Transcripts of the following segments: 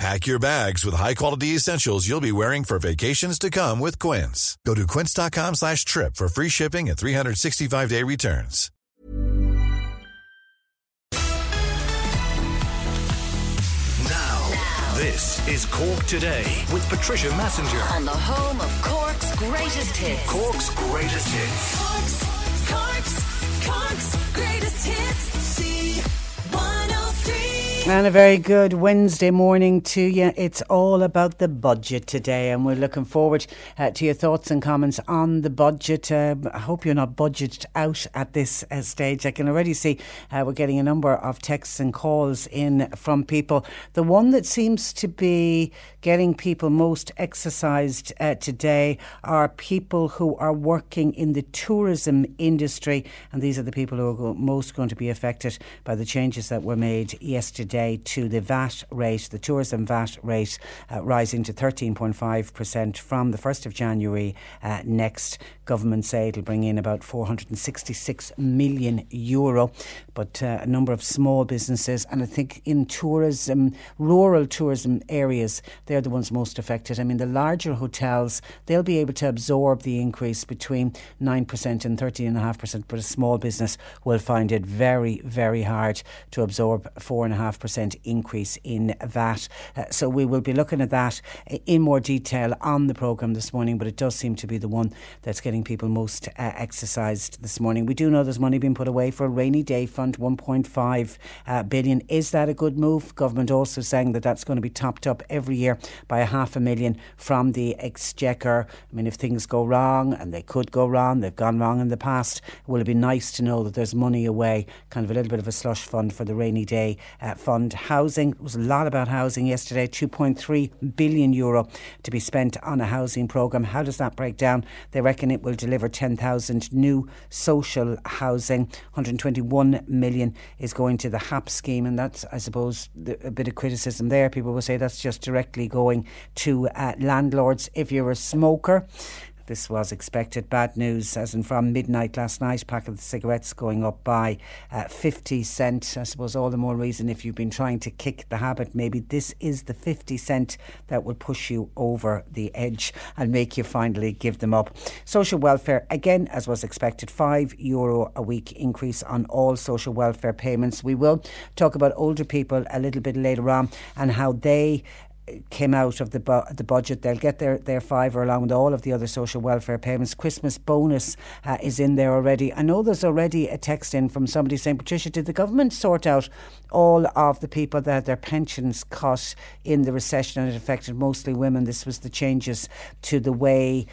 Pack your bags with high-quality essentials you'll be wearing for vacations to come with Quince. Go to quince.com slash trip for free shipping and 365-day returns. Now, this is Cork Today with Patricia Messinger. on the home of Cork's greatest hits. Cork's greatest hits. Cork's, Cork's, Cork's greatest hits. C103. And a very good Wednesday morning to you. It's all about the budget today, and we're looking forward uh, to your thoughts and comments on the budget. Uh, I hope you're not budgeted out at this uh, stage. I can already see uh, we're getting a number of texts and calls in from people. The one that seems to be getting people most exercised uh, today are people who are working in the tourism industry, and these are the people who are go- most going to be affected by the changes that were made yesterday to the VAT rate, the tourism VAT rate, uh, rising to 13.5% from the 1st of January uh, next. Government say it'll bring in about 466 million euro, but uh, a number of small businesses, and I think in tourism, rural tourism areas, they're the ones most affected. I mean, the larger hotels, they'll be able to absorb the increase between 9% and 13.5%, but a small business will find it very, very hard to absorb 4.5% increase in VAT. Uh, so we will be looking at that in more detail on the programme this morning, but it does seem to be the one that's getting people most uh, exercised this morning. We do know there's money being put away for a rainy day fund, 1.5 uh, billion. Is that a good move? Government also saying that that's going to be topped up every year by a half a million from the exchequer. I mean, if things go wrong, and they could go wrong, they've gone wrong in the past, will it be nice to know that there's money away, kind of a little bit of a slush fund for the rainy day uh, fund? Housing, there was a lot about housing yesterday, 2.3 billion euro to be spent on a housing programme. How does that break down? They reckon it will deliver 10,000 new social housing. 121 million is going to the HAP scheme, and that's, I suppose, a bit of criticism there. People will say that's just directly going to uh, landlords. If you're a smoker, this was expected. Bad news, as in from midnight last night, pack of cigarettes going up by uh, 50 cent. I suppose all the more reason if you've been trying to kick the habit, maybe this is the 50 cent that will push you over the edge and make you finally give them up. Social welfare, again, as was expected, €5 Euro a week increase on all social welfare payments. We will talk about older people a little bit later on and how they came out of the bu- the budget. They'll get their, their fiver along with all of the other social welfare payments. Christmas bonus uh, is in there already. I know there's already a text in from somebody saying, Patricia, did the government sort out all of the people that had their pensions cut in the recession and it affected mostly women? This was the changes to the way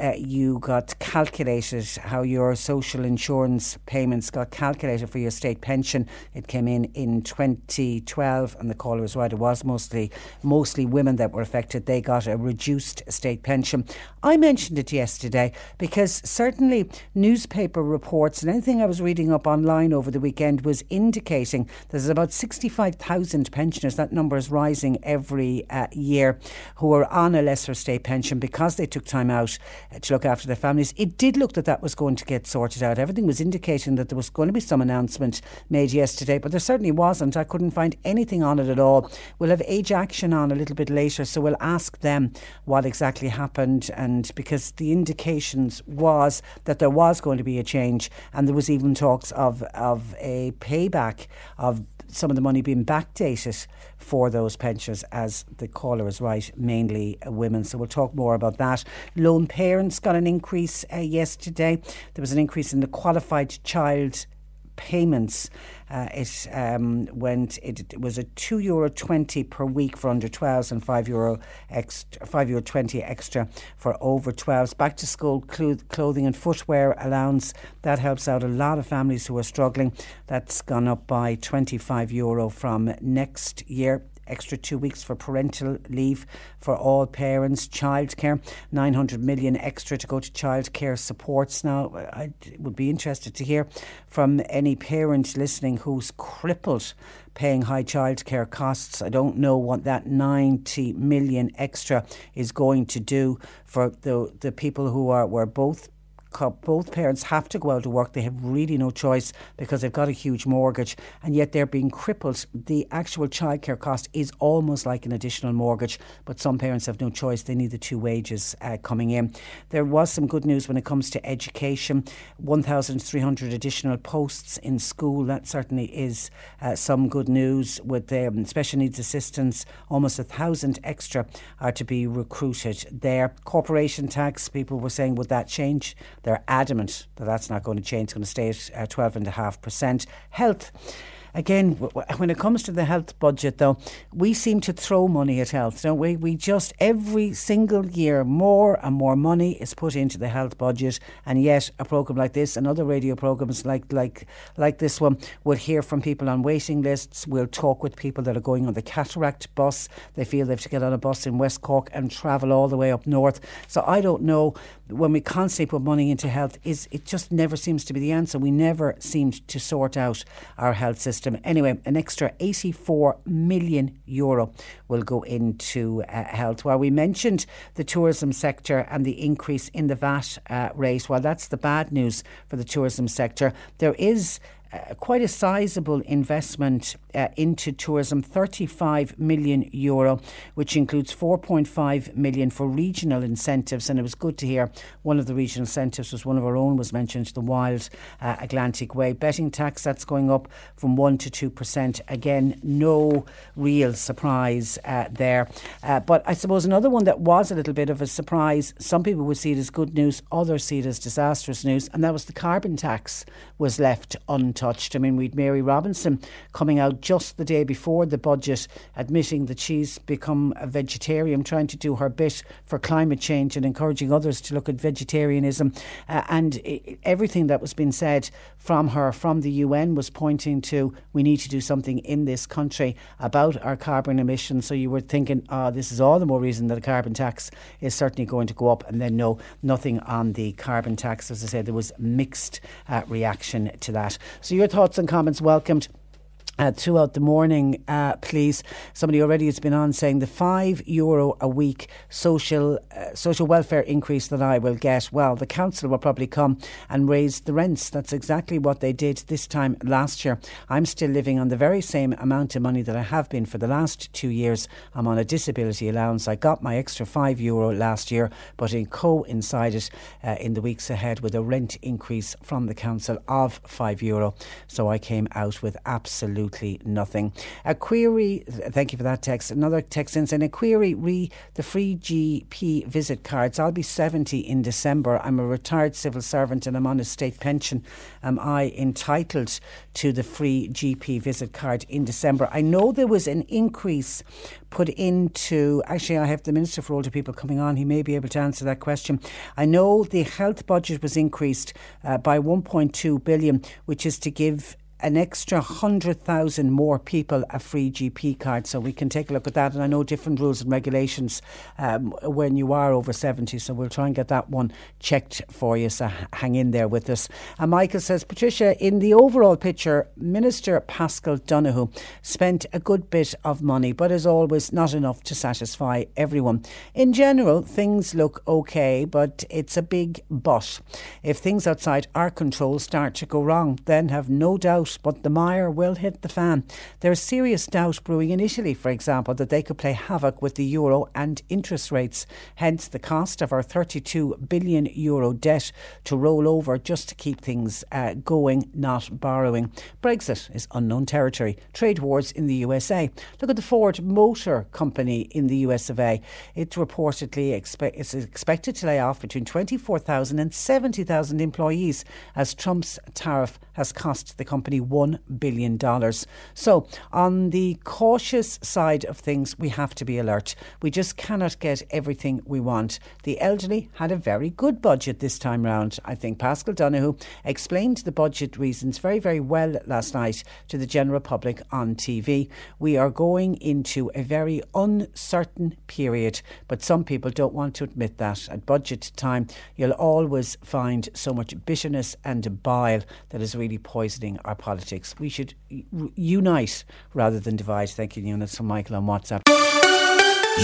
uh, you got calculated how your social insurance payments got calculated for your state pension. It came in in 2012, and the caller was right. It was mostly mostly women that were affected. They got a reduced state pension. I mentioned it yesterday because certainly newspaper reports and anything I was reading up online over the weekend was indicating there's about 65,000 pensioners. That number is rising every uh, year who are on a lesser state pension because they took time out Uh, to look after their families. It did look that that was going to get sorted out. Everything was indicating that there was going to be some announcement made yesterday, but there certainly wasn't. I couldn't find anything on it at all. We'll have Age Action on a little bit later, so we'll ask them what exactly happened, and because the indications was that there was going to be a change, and there was even talks of of a payback of some of the money being backdated for those pensions, as the caller is right, mainly women. So we'll talk more about that. Lone parents got an increase uh, yesterday. There was an increase in the qualified child payments. Uh, it um, went. It, it was a two euro twenty per week for under 12s and five euro extra, five euro twenty extra for over 12s. Back to school clo- clothing and footwear allowance that helps out a lot of families who are struggling. That's gone up by 25 euro from next year extra two weeks for parental leave for all parents, childcare, 900 million extra to go to childcare supports. Now, I would be interested to hear from any parent listening who's crippled paying high childcare costs. I don't know what that 90 million extra is going to do for the the people who are were both both parents have to go out to work. They have really no choice because they've got a huge mortgage and yet they're being crippled. The actual childcare cost is almost like an additional mortgage, but some parents have no choice. They need the two wages uh, coming in. There was some good news when it comes to education 1,300 additional posts in school. That certainly is uh, some good news with um, special needs assistance. Almost a thousand extra are to be recruited there. Corporation tax, people were saying, would that change? They're adamant that that's not going to change. It's going to stay at uh, 12.5%. Health again, when it comes to the health budget, though, we seem to throw money at health, don't we? We just every single year more and more money is put into the health budget, and yet a program like this and other radio programs like like like this one will hear from people on waiting lists. We'll talk with people that are going on the cataract bus. They feel they have to get on a bus in West Cork and travel all the way up north. So I don't know when we constantly put money into health, is it just never seems to be the answer. We never seemed to sort out our health system. Anyway, an extra 84 million euro will go into uh, health. While we mentioned the tourism sector and the increase in the VAT uh, rate, well, that's the bad news for the tourism sector. There is uh, quite a sizable investment uh, into tourism 35 million euro which includes 4.5 million for regional incentives. And it was good to hear one of the regional incentives was one of our own was mentioned the wild uh, Atlantic way. Betting tax that's going up from 1 to 2% again no real surprise uh, there. Uh, but I suppose another one that was a little bit of a surprise some people would see it as good news others see it as disastrous news and that was the carbon tax was left untouched touched. I mean, we'd Mary Robinson coming out just the day before the budget admitting that she's become a vegetarian, trying to do her bit for climate change and encouraging others to look at vegetarianism. Uh, and it, everything that was being said from her, from the UN, was pointing to we need to do something in this country about our carbon emissions. So you were thinking, oh, this is all the more reason that a carbon tax is certainly going to go up. And then, no, nothing on the carbon tax. As I said, there was mixed uh, reaction to that. So so your thoughts and comments welcomed. Uh, throughout the morning, uh, please. Somebody already has been on saying the five euro a week social uh, social welfare increase that I will get. Well, the council will probably come and raise the rents. That's exactly what they did this time last year. I'm still living on the very same amount of money that I have been for the last two years. I'm on a disability allowance. I got my extra five euro last year, but it coincided uh, in the weeks ahead with a rent increase from the council of five euro. So I came out with absolute absolutely nothing. A query, thank you for that text. Another text in saying, a query re the free GP visit cards. I'll be 70 in December. I'm a retired civil servant and I'm on a state pension. Am I entitled to the free GP visit card in December? I know there was an increase put into, actually, I have the Minister for Older People coming on. He may be able to answer that question. I know the health budget was increased uh, by 1.2 billion, which is to give an extra 100,000 more people a free GP card. So we can take a look at that. And I know different rules and regulations um, when you are over 70. So we'll try and get that one checked for you. So hang in there with us. And Michael says, Patricia, in the overall picture, Minister Paschal Donohoe spent a good bit of money, but as always, not enough to satisfy everyone. In general, things look okay, but it's a big but. If things outside our control start to go wrong, then have no doubt out, but the mire will hit the fan. There's serious doubt brewing in Italy, for example, that they could play havoc with the euro and interest rates. Hence, the cost of our 32 billion euro debt to roll over just to keep things uh, going, not borrowing. Brexit is unknown territory. Trade wars in the USA. Look at the Ford Motor Company in the US of A. It reportedly expect, is expected to lay off between 24,000 and 70,000 employees as Trump's tariff has cost the company $1 billion. So, on the cautious side of things, we have to be alert. We just cannot get everything we want. The elderly had a very good budget this time round. I think Paschal Donohoe explained the budget reasons very, very well last night to the general public on TV. We are going into a very uncertain period, but some people don't want to admit that. At budget time, you'll always find so much bitterness and bile that is really poisoning our politics. We should u- unite rather than divide. Thank you, Eunice, from Michael on WhatsApp.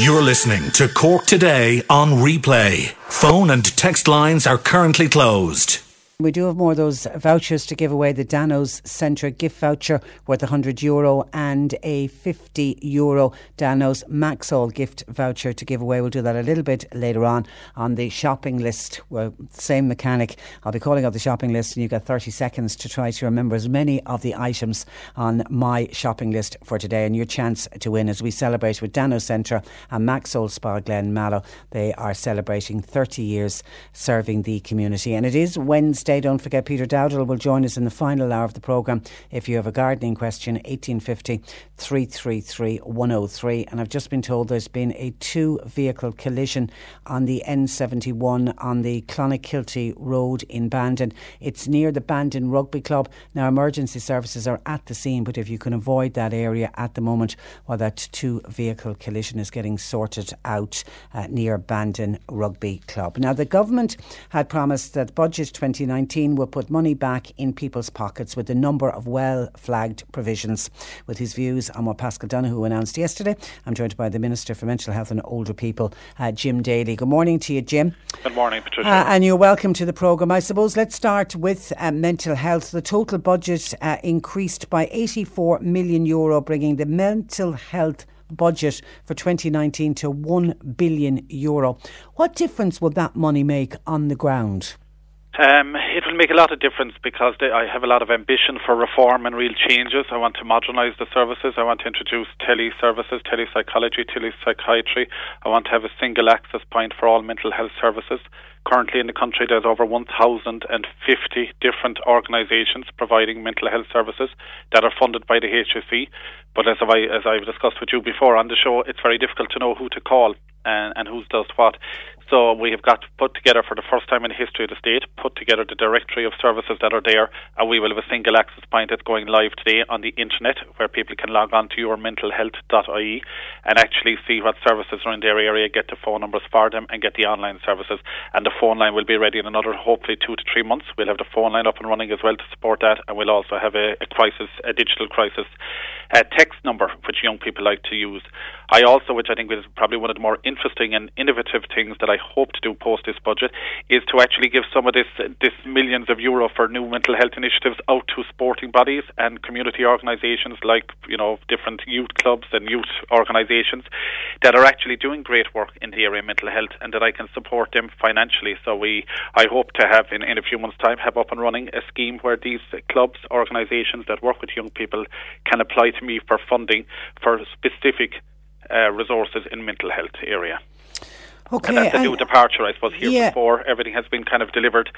You're listening to Cork Today on replay. Phone and text lines are currently closed. We do have more of those vouchers to give away the Danos Centra gift voucher worth 100 euro and a 50 euro Danos Maxol gift voucher to give away. We'll do that a little bit later on on the shopping list. Well, same mechanic. I'll be calling out the shopping list and you've got 30 seconds to try to remember as many of the items on my shopping list for today and your chance to win as we celebrate with Danos Centra and Maxol Spa Glen Mallow. They are celebrating 30 years serving the community and it is Wednesday. Don't forget Peter Dowdall will join us in the final hour of the programme. If you have a gardening question, 1850 333 103. And I've just been told there's been a two vehicle collision on the N71 on the Clonakilty Road in Bandon. It's near the Bandon Rugby Club. Now, emergency services are at the scene, but if you can avoid that area at the moment while that two vehicle collision is getting sorted out uh, near Bandon Rugby Club. Now, the government had promised that budget 2019 will put money back in people's pockets with a number of well flagged provisions. With his views on what Paschal Donohoe announced yesterday, I'm joined by the Minister for Mental Health and Older People, uh, Jim Daly. Good morning to you, Jim. Good morning, Patricia. Uh, and you're welcome to the programme. I suppose let's start with uh, mental health. The total budget uh, increased by 84 million euro, bringing the mental health budget for 2019 to 1 billion euro. What difference will that money make on the ground? Um, it will make a lot of difference because they, I have a lot of ambition for reform and real changes. I want to modernise the services. I want to introduce tele services, telepsychology, telepsychiatry. I want to have a single access point for all mental health services. Currently in the country, there's over 1,050 different organisations providing mental health services that are funded by the HSE. But as, I, as I've discussed with you before on the show, it's very difficult to know who to call and, and who does what. So we have got to put together for the first time in the history of the state, put together the directory of services that are there, and we will have a single access point that's going live today on the internet, where people can log on to yourmentalhealth.ie and actually see what services are in their area, get the phone numbers for them, and get the online services. And the phone line will be ready in another, hopefully, two to three months. We'll have the phone line up and running as well to support that, and we'll also have a, a crisis, a digital crisis uh, text number, which young people like to use. I also, which I think is probably one of the more interesting and innovative things that I hope to do post this budget, is to actually give some of this this millions of euro for new mental health initiatives out to sporting bodies and community organisations like you know different youth clubs and youth organisations that are actually doing great work in the area of mental health, and that I can support them financially. So we, I hope to have in, in a few months' time, have up and running a scheme where these clubs, organisations that work with young people can apply to me for funding for specific uh, resources in mental health area. Okay. And that's a new departure, I suppose. Here Yeah. before, everything has been kind of delivered.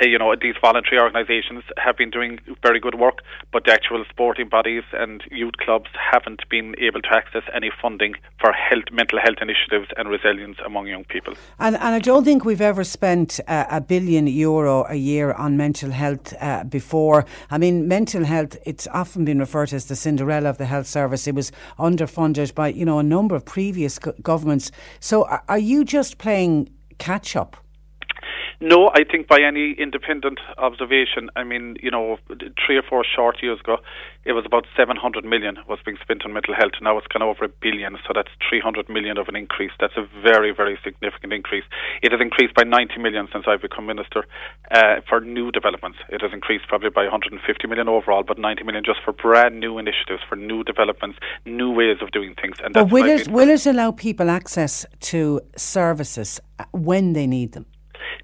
Uh, you know, these voluntary organisations have been doing very good work, but the actual sporting bodies and youth clubs haven't been able to access any funding for health, mental health initiatives and resilience among young people. And, and I don't think we've ever spent uh, a billion euro a year on mental health uh, before. I mean, mental health, it's often been referred to as the Cinderella of the health service. It was underfunded by, you know, a number of previous go- governments. So are you just playing catch up? No, I think by any independent observation, I mean, you know, three or four short years ago, it was about 700 million was being spent on mental health. Now it's gone over a billion, so that's 300 million of an increase. That's a very, very significant increase. It has increased by 90 million since I've become minister uh, for new developments. It has increased probably by 150 million overall, but 90 million just for brand new initiatives, for new developments, new ways of doing things. And But that's will it, will it allow people access to services when they need them?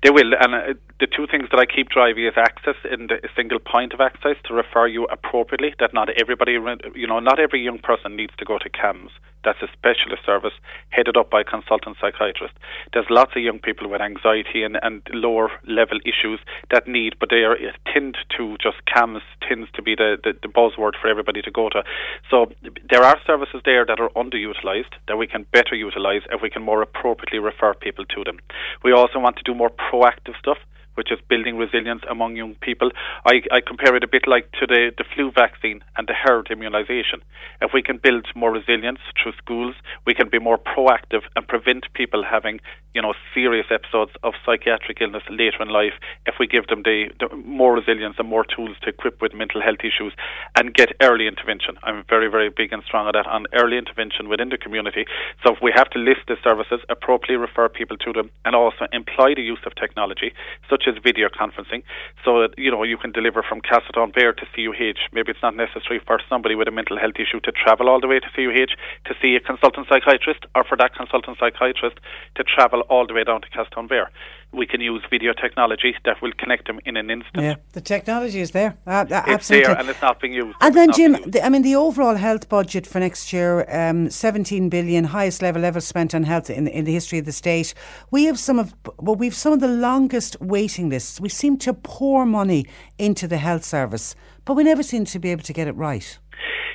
They will, and uh, the two things that I keep driving is access in the single point of access to refer you appropriately. That not everybody, you know, not every young person needs to go to CAMHS. That's a specialist service headed up by a consultant psychiatrist. There's lots of young people with anxiety and, and lower level issues that need, but they are uh, tend to just CAMHS tends to be the, the, the buzzword for everybody to go to. So there are services there that are underutilized that we can better utilize if we can more appropriately refer people to them. We also want to do more proactive stuff which is building resilience among young people. I, I compare it a bit like to the, the flu vaccine and the herd immunization. If we can build more resilience through schools, we can be more proactive and prevent people having, you know, serious episodes of psychiatric illness later in life if we give them the, the more resilience and more tools to equip with mental health issues and get early intervention. I'm very, very big and strong on that, on early intervention within the community. So if we have to list the services, appropriately refer people to them, and also employ the use of technology, such as video conferencing, so you know, you can deliver from Castletownbere to CUH. Maybe it's not necessary for somebody with a mental health issue to travel all the way to CUH to see a consultant psychiatrist, or for that consultant psychiatrist to travel all the way down to Castletownbere. We can use video technology that will connect them in an instant. Yeah, the technology is there. Uh, It's absolutely. there and it's not being used. And then, Jim, the, I mean, the overall health budget for next year, um, 17 billion, highest level ever spent on health in, in the history of the state. We have some of, well, we've some of the longest waiting lists. We seem to pour money into the health service, but we never seem to be able to get it right.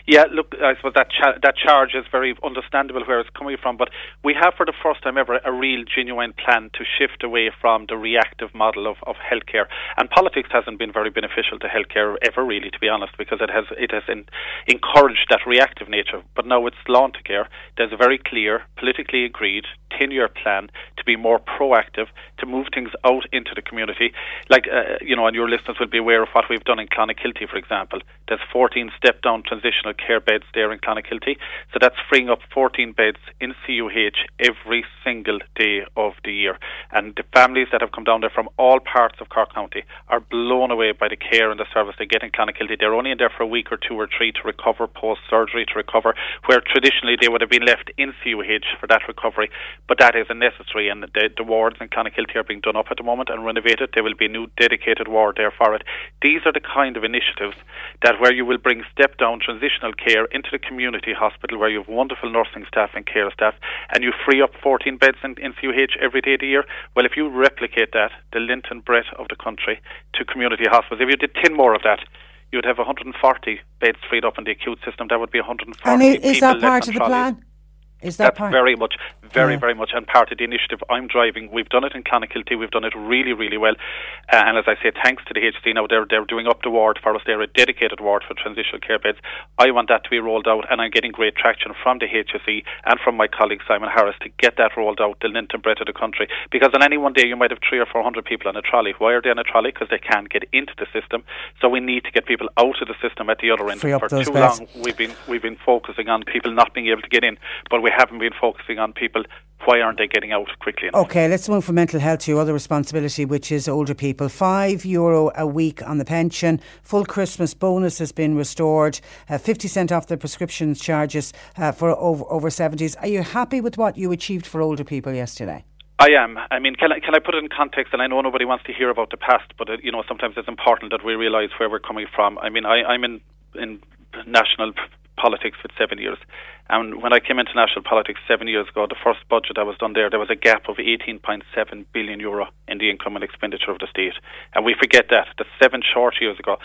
Yeah, look, I suppose that cha- that charge is very understandable where it's coming from, but we have for the first time ever a real, genuine plan to shift away from the reactive model of, of healthcare. And politics hasn't been very beneficial to healthcare ever, really, to be honest, because it has it has in, encouraged that reactive nature. But now it's to care. There's a very clear, politically agreed, ten-year plan to be more proactive, to move things out into the community. Like uh, you know, and your listeners will be aware of what we've done in Clonakilty, for example. There's 14 step-down transitional care beds there in Clonakilty, so that's freeing up 14 beds in CUH every single day of the year. And the families that have come down there from all parts of Cork County are blown away by the care and the service they get in Clonakilty. They're only in there for a week or two or three to recover post-surgery, to recover, where traditionally they would have been left in CUH for that recovery. But that isn't necessary, and the, the wards in Clonakilty are being done up at the moment and renovated. There will be a new dedicated ward there for it. These are the kind of initiatives that where you will bring step-down transitional care into the community hospital where you have wonderful nursing staff and care staff and you free up 14 beds in, in CUH every day of the year. Well, if you replicate that, the and breadth of the country to community hospitals, if you did 10 more of that, you'd have 140 beds freed up in the acute system. That would be 140 And is that part of the plan? Is that That's part? very much, very, Yeah. very much, and part of the initiative I'm driving. We've done it in Clonakilty. We've done it really, really well. Uh, and as I say, thanks to the HC now, they're they're doing up the ward for us. They're a dedicated ward for transitional care beds. I want that to be rolled out, and I'm getting great traction from the HSE and from my colleague Simon Harris to get that rolled out the length and breadth of the country. Because on any one day you might have three or four hundred people on a trolley. Why are they on a trolley? Because they can't get into the system. So we need to get people out of the system at the other end. Free for too beds. long, we've been we've been focusing on people not being able to get in, but we haven't been focusing on people. Why aren't they getting out quickly enough? Okay, let's move from mental health to your other responsibility, which is older people. Five euro a week on the pension. Full Christmas bonus has been restored. Uh, Fifty cent off the prescription charges uh, for over over seventies. Are you happy with what you achieved for older people yesterday? I am. I mean, can I, can I put it in context? And I know nobody wants to hear about the past, but uh, you know, sometimes it's important that we realise where we're coming from. I mean, I, I'm in in national politics for seven years, and when I came into national politics seven years ago, the first budget that was done there, there was a gap of 18.7 billion euro in the income and expenditure of the state, and we forget that. That's seven short years ago.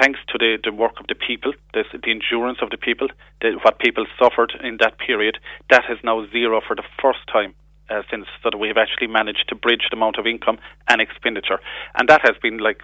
Thanks to the, the work of the people, the, the endurance of the people, the, what people suffered in that period, that is now zero for the first time uh, since that we have actually managed to bridge the amount of income and expenditure, and that has been like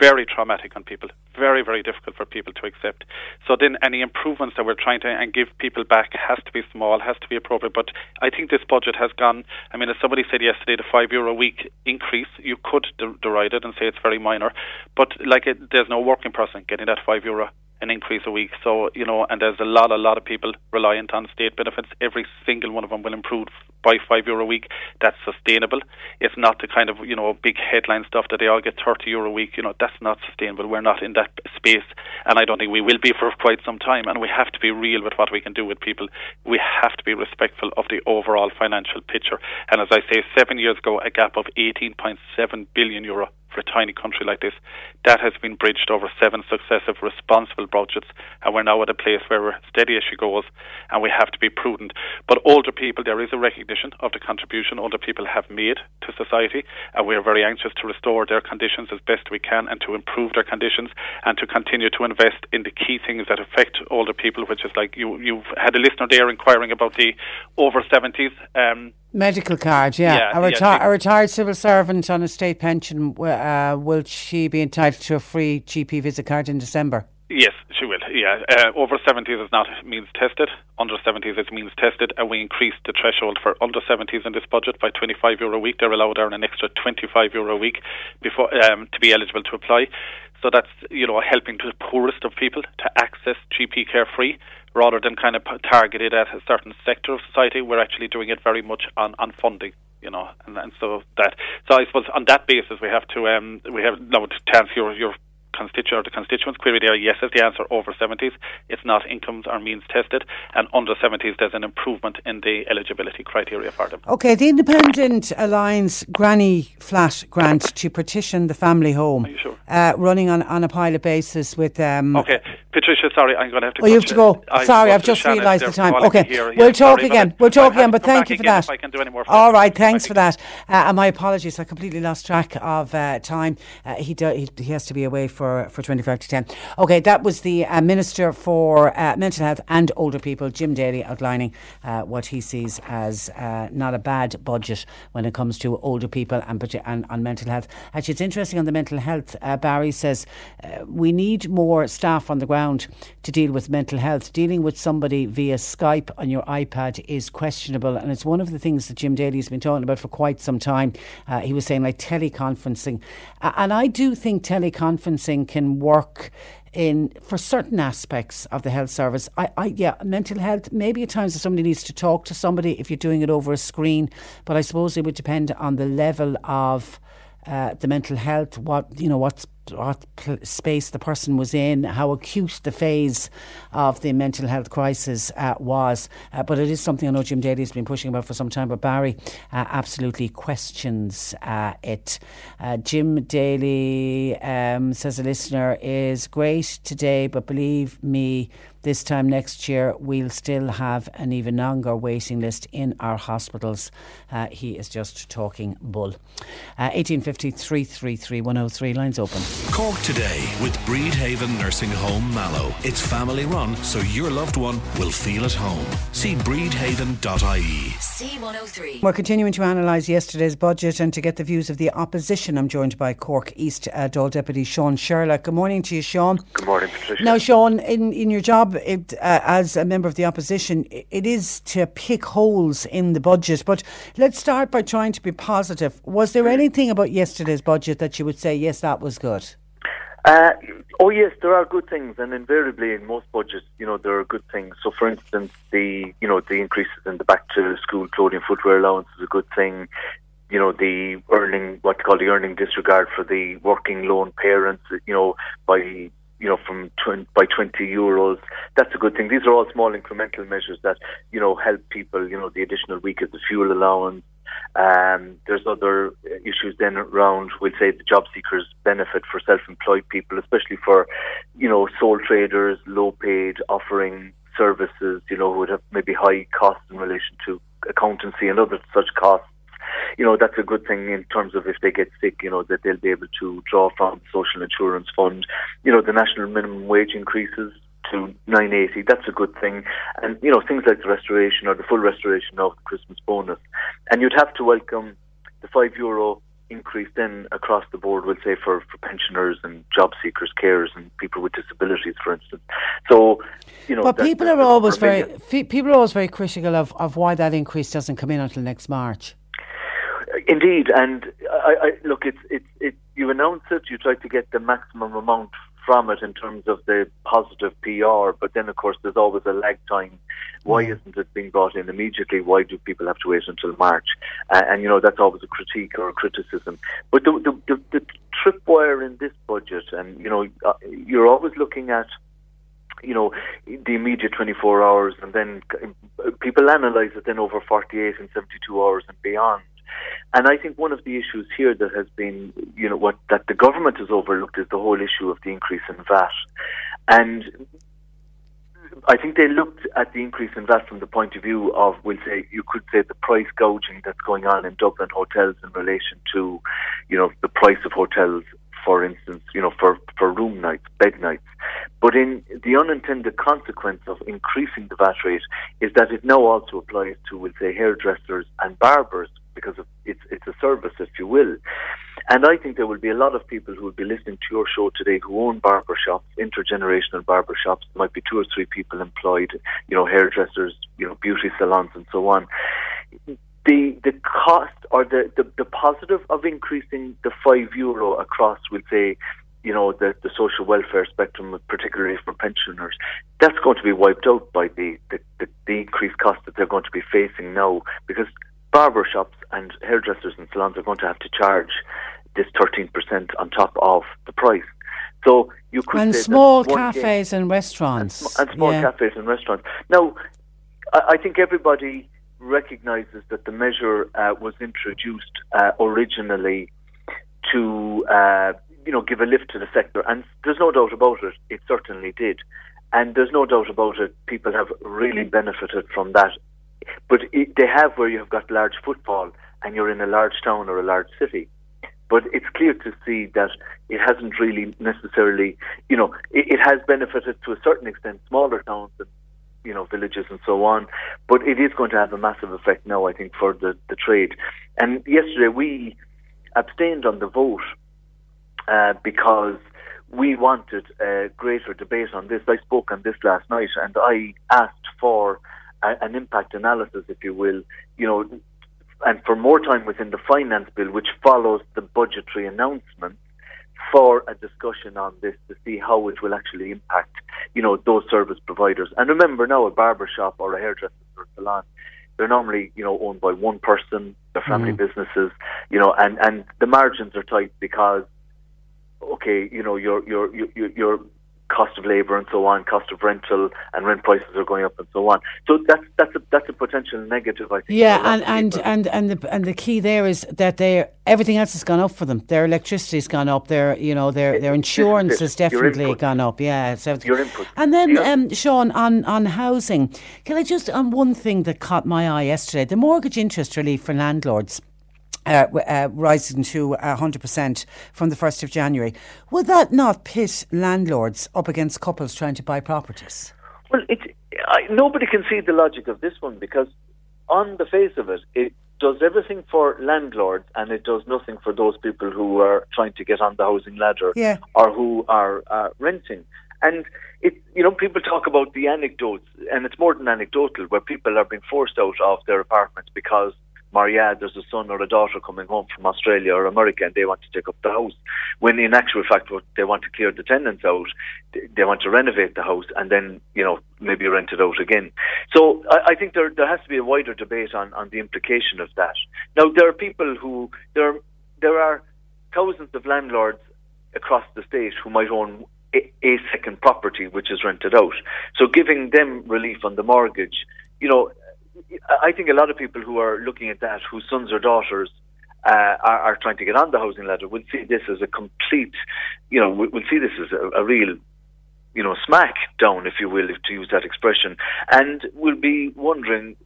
very traumatic on people, very, very difficult for people to accept. So then any improvements that we're trying to and give people back has to be small, has to be appropriate. But I think this budget has gone. I mean, as somebody said yesterday, the five euro a week increase, you could de- deride it and say it's very minor, but like it, there's no working person getting that five euro an increase a week. So, you know, and there's a lot, a lot of people reliant on state benefits. Every single one of them will improve by five euro a week. That's sustainable. It's not the kind of, you know, big headline stuff that they all get 30 euro a week. You know, that's not sustainable. We're not in that space. And I don't think we will be for quite some time. And we have to be real with what we can do with people. We have to be respectful of the overall financial picture. And as I say, seven years ago, a gap of 18.7 billion euro for a tiny country like this. That has been bridged over seven successive responsible budgets, and we're now at a place where we're steady as she goes, and we have to be prudent. But older people, there is a recognition of the contribution older people have made to society, and we are very anxious to restore their conditions as best we can and to improve their conditions and to continue to invest in the key things that affect older people, which is like you, you've had a listener there inquiring about the over 70s. Um, Medical card, yeah. Yeah, a, yeah, reti- she- a retired civil servant on a state pension, uh, will she be entitled to a free GP visit card in December? Yes, she will. Yeah, uh, over 70s is not means tested. Under 70s is means tested, and we increased the threshold for under 70s in this budget by 25 euro a week. They're allowed to earn an extra 25 euro a week before um, to be eligible to apply. So that's you know helping to the poorest of people to access GP care free rather than kind of targeted at a certain sector of society. We're actually doing it very much on, on funding. You know, and, and so that so I suppose on that basis we have to um we have now to answer your your constituent or the constituents query there, yes is the answer over 70s. It's not incomes or means tested. And under 70s, there's an improvement in the eligibility criteria for them. Okay, the Independent Alliance Granny Flat Grant to partition the family home. Are you sure? Uh, running on, on a pilot basis with. Um, Okay, Patricia, sorry, I'm going to have to. Oh, you have to go. I Sorry, I've just realised the time. Okay, here. we'll Yeah, talk sorry again. We'll talk again, but thank you for that. I can do any more. All right, thanks for that. Uh, and my apologies, I completely lost track of uh, time. Uh, he, do, he he has to be away for for twenty five to ten. Okay, that was the uh, Minister for uh, Mental Health and Older People, Jim Daly, outlining uh, what he sees as uh, not a bad budget when it comes to older people and, and on mental health. Actually, it's interesting on the mental health. Uh, Barry says uh, we need more staff on the ground to deal with mental health. Dealing with somebody via Skype on your iPad is questionable, and it's one of the things that Jim Daly's been talking about for quite some time. He was saying like teleconferencing, and I do think teleconferencing can work in for certain aspects of the health service. I, I yeah, mental health. Maybe at times if somebody needs to talk to somebody if you're doing it over a screen, but I suppose it would depend on the level of uh, the mental health. What you know, what what space the person was in, how acute the phase of the mental health crisis uh, was. Uh, but it is something I know Jim Daly has been pushing about for some time. But Barry uh, absolutely questions uh, it. Uh, Jim Daly um, says a listener is great today, but believe me, this time next year we'll still have an even longer waiting list in our hospitals. Uh, he is just talking bull. Uh, 1850 333 103 lines open. Cork today with Bridhaven Nursing Home Mallow. It's family run, so your loved one will feel at home. See bridhaven.ie. C103. We're continuing to analyse yesterday's budget and to get the views of the opposition. I'm joined by Cork East uh, Dáil Deputy Sean Sherlock. Good morning to you, Sean. Good morning, Patricia. Now, Sean, in, in your job it, uh, as a member of the opposition, it is to pick holes in the budget. But let's start by trying to be positive. Was there anything about yesterday's budget that you would say, yes, that was good? Uh, oh yes, there are good things, and invariably in most budgets, you know, there are good things. So, for instance, the you know the increases in the back to school clothing footwear allowance is a good thing. You know, the earning what you call the earning disregard for the working loan parents, you know, by you know from tw- by twenty euros. That's a good thing. These are all small incremental measures that you know help people. You know, the additional week of the fuel allowance. Um, there's other issues then around, we'll say, the job seekers benefit for self-employed people, especially for, you know, sole traders, low-paid, offering services, you know, who would have maybe high costs in relation to accountancy and other such costs. You know, that's a good thing in terms of if they get sick, you know, that they'll be able to draw from social insurance fund. You know, the national minimum wage increases to 980. That's a good thing. And, you know, things like the restoration or the full restoration of the Christmas bonus. And you'd have to welcome the five euro increase then across the board, we'll say for, for pensioners and job seekers, carers, and people with disabilities, for instance. So, you know, But that- people that- are always very people are always very critical of, of why that increase doesn't come in until next March. Indeed, and I, I look, it's it's it. You announce it, you try to get the maximum amount from it in terms of the positive PR, but then of course there's always a lag time. Why isn't it being brought in immediately? Why do people have to wait until March? Uh, and you know that's always a critique or a criticism. But the the, the, the tripwire in this budget, and you know, uh, you're always looking at you know, the immediate 24 hours, and then people analyse it then over 48 and 72 hours and beyond. And I think one of the issues here that has been, you know, what that the government has overlooked is the whole issue of the increase in VAT. And I think they looked at the increase in VAT from the point of view of, we'll say, you could say the price gouging that's going on in Dublin hotels in relation to, you know, the price of hotels, for instance, you know, for, for room nights, bed nights. But in the unintended consequence of increasing the VAT rate is that it now also applies to, we'll say, hairdressers and barbers because of, it's it's a service, if you will. And I think there will be a lot of people who will be listening to your show today who own barber shops, intergenerational barber shops. There might be two or three people employed, you know, hairdressers, you know, beauty salons, and so on. The the cost or the, the, the positive of increasing the five euro across, we'll say, you know, the, the social welfare spectrum, particularly for pensioners, that's going to be wiped out by the, the, the, the increased cost that they're going to be facing now because barber shops and hairdressers and salons are going to have to charge this 13% on top of the price. So you could And small cafes and restaurants. and, sm- and small yeah. cafes and restaurants. Now, I, I think everybody recognises that the measure uh, was introduced uh, originally to, uh, you know, give a lift to the sector, and there's no doubt about it. It certainly did, and there's no doubt about it. People have really benefited from that, but it, they have where you have got large footfall and you're in a large town or a large city. But it's clear to see that it hasn't really necessarily, you know, it, it has benefited to a certain extent smaller towns and you know villages and so on. But it is going to have a massive effect now, I think, for the the trade. And yesterday we abstained on the vote uh, because we wanted a greater debate on this. I spoke on this last night, and I asked for a, an impact analysis, if you will, you know, and for more time within the finance bill, which follows the budgetary announcement, for a discussion on this to see how it will actually impact, you know, those service providers. And remember now, a barber shop or a hairdresser or salon, they're normally, you know, owned by one person. They're family mm. businesses, you know, and and the margins are tight because, okay, you know, you're you're your your cost of labour and so on, cost of rental and rent prices are going up and so on. So that's that's a that's a potential negative, I think. Yeah, and and, and and the and the key there is that they everything else has gone up for them. Their electricity's gone up. Their you know their their insurance has definitely gone up. Yeah, everything. Your input. And then Yeah. um, Sean on on housing. Can I just on one thing that caught my eye yesterday? The mortgage interest relief for landlords. Uh, uh, rising to uh, 100% from the 1st of January. Would that not pit landlords up against couples trying to buy properties? Well, it, I, nobody can see the logic of this one because, on the face of it, it does everything for landlords and it does nothing for those people who are trying to get on the housing ladder Yeah. or who are uh, renting. And it, you know, people talk about the anecdotes, and it's more than anecdotal, where people are being forced out of their apartments because Maria, there's a son or a daughter coming home from Australia or America and they want to take up the house. When in actual fact, what they want to clear the tenants out, they- want to renovate the house and then, you know, maybe rent it out again. So I, I think there there has to be a wider debate on, on the implication of that. Now there are people who there there are thousands of landlords across the state who might own a, a second property which is rented out. So giving them relief on the mortgage, you know, I think a lot of people who are looking at that, whose sons or daughters uh, are, are trying to get on the housing ladder, will see this as a complete, you know, will will see this as a, a real you know, smack down, if you will, if to use that expression. And we'll be wondering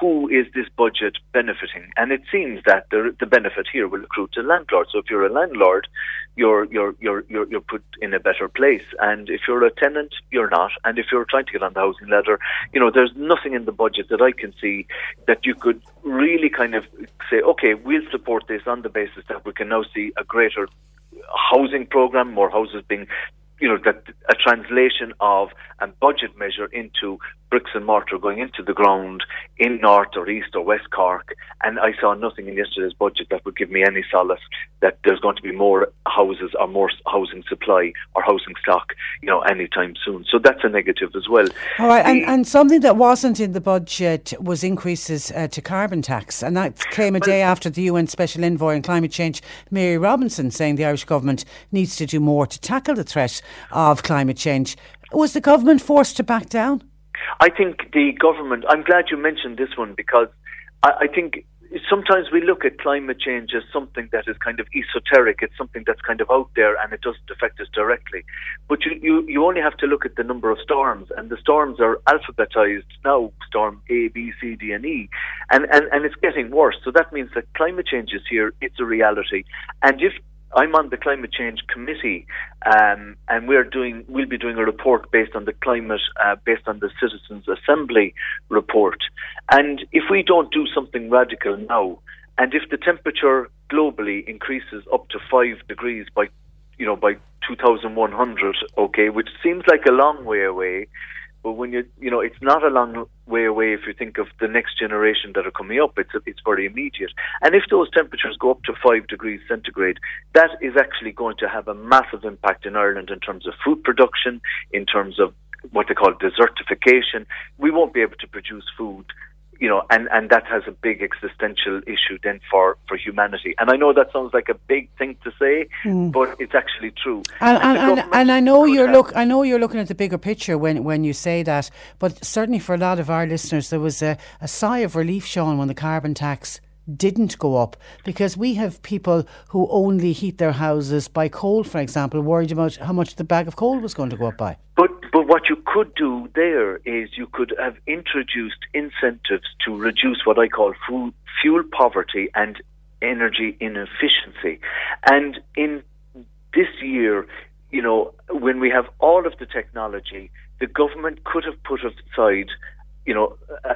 who is this budget benefiting? And it seems that the, the benefit here will accrue to landlords. So if you're a landlord, you're, you're, you're, you're, you're put in a better place. And if you're a tenant, you're not. And if you're trying to get on the housing ladder, you know, there's nothing in the budget that I can see that you could really kind of say, okay, we'll support this on the basis that we can now see a greater housing program, more houses being you know, that a translation of a budget measure into bricks and mortar going into the ground in North or East or West Cork. And I saw nothing in yesterday's budget that would give me any solace that there's going to be more houses or more housing supply or housing stock, you know, anytime soon. So that's a negative as well. All right, and, and something that wasn't in the budget was increases uh, to carbon tax, and that came a day after the UN Special Envoy on Climate Change, Mary Robinson, saying the Irish government needs to do more to tackle the threat of climate change. Was the government forced to back down? I think the government, I'm glad you mentioned this one because I, I think sometimes we look at climate change as something that is kind of esoteric. It's something that's kind of out there and it doesn't affect us directly. But you, you, you only have to look at the number of storms, and the storms are alphabetized now storm A, B, C, D, and E. And, and, and it's getting worse. So that means that climate change is here, it's a reality. And if I'm on the climate change committee, um, and we're doing. We'll be doing a report based on the climate, uh, based on the Citizens Assembly report. And if we don't do something radical now, and if the temperature globally increases up to five degrees by, you know, by 2100, okay, which seems like a long way away, but when you, you know, it's not a long way away if you think of the next generation that are coming up. It's it's very immediate. And if those temperatures go up to five degrees centigrade, that is actually going to have a massive impact in Ireland in terms of food production, in terms of what they call desertification. We won't be able to produce food you know, and, and that has a big existential issue then for, for humanity. And I know that sounds like a big thing to say, Mm. but it's actually true. And, the and, and, and I know you're have- look. I know you're looking at the bigger picture when, when you say that. But certainly for a lot of our listeners, there was a, a sigh of relief, Sean, when the carbon tax didn't go up because we have people who only heat their houses by coal, for example, worried about how much the bag of coal was going to go up by. But but what you could do there is you could have introduced incentives to reduce what I call food, fuel poverty and energy inefficiency. And in this year, you know, when we have all of the technology, the government could have put aside, you know, uh,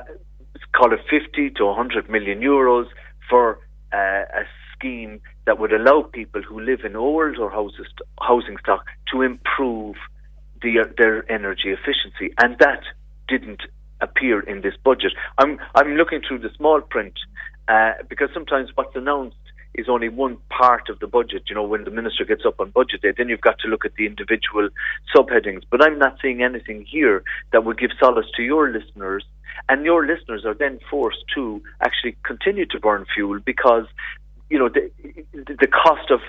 call it 50 to 100 million euros for uh, a scheme that would allow people who live in older houses, housing stock to improve the, their energy efficiency, and that didn't appear in this budget. I'm I'm looking through the small print uh, because sometimes what's announced is only one part of the budget. You know, when the minister gets up on budget day, then you've got to look at the individual subheadings. But I'm not seeing anything here that would give solace to your listeners, and your listeners are then forced to actually continue to burn fuel because you know the the cost of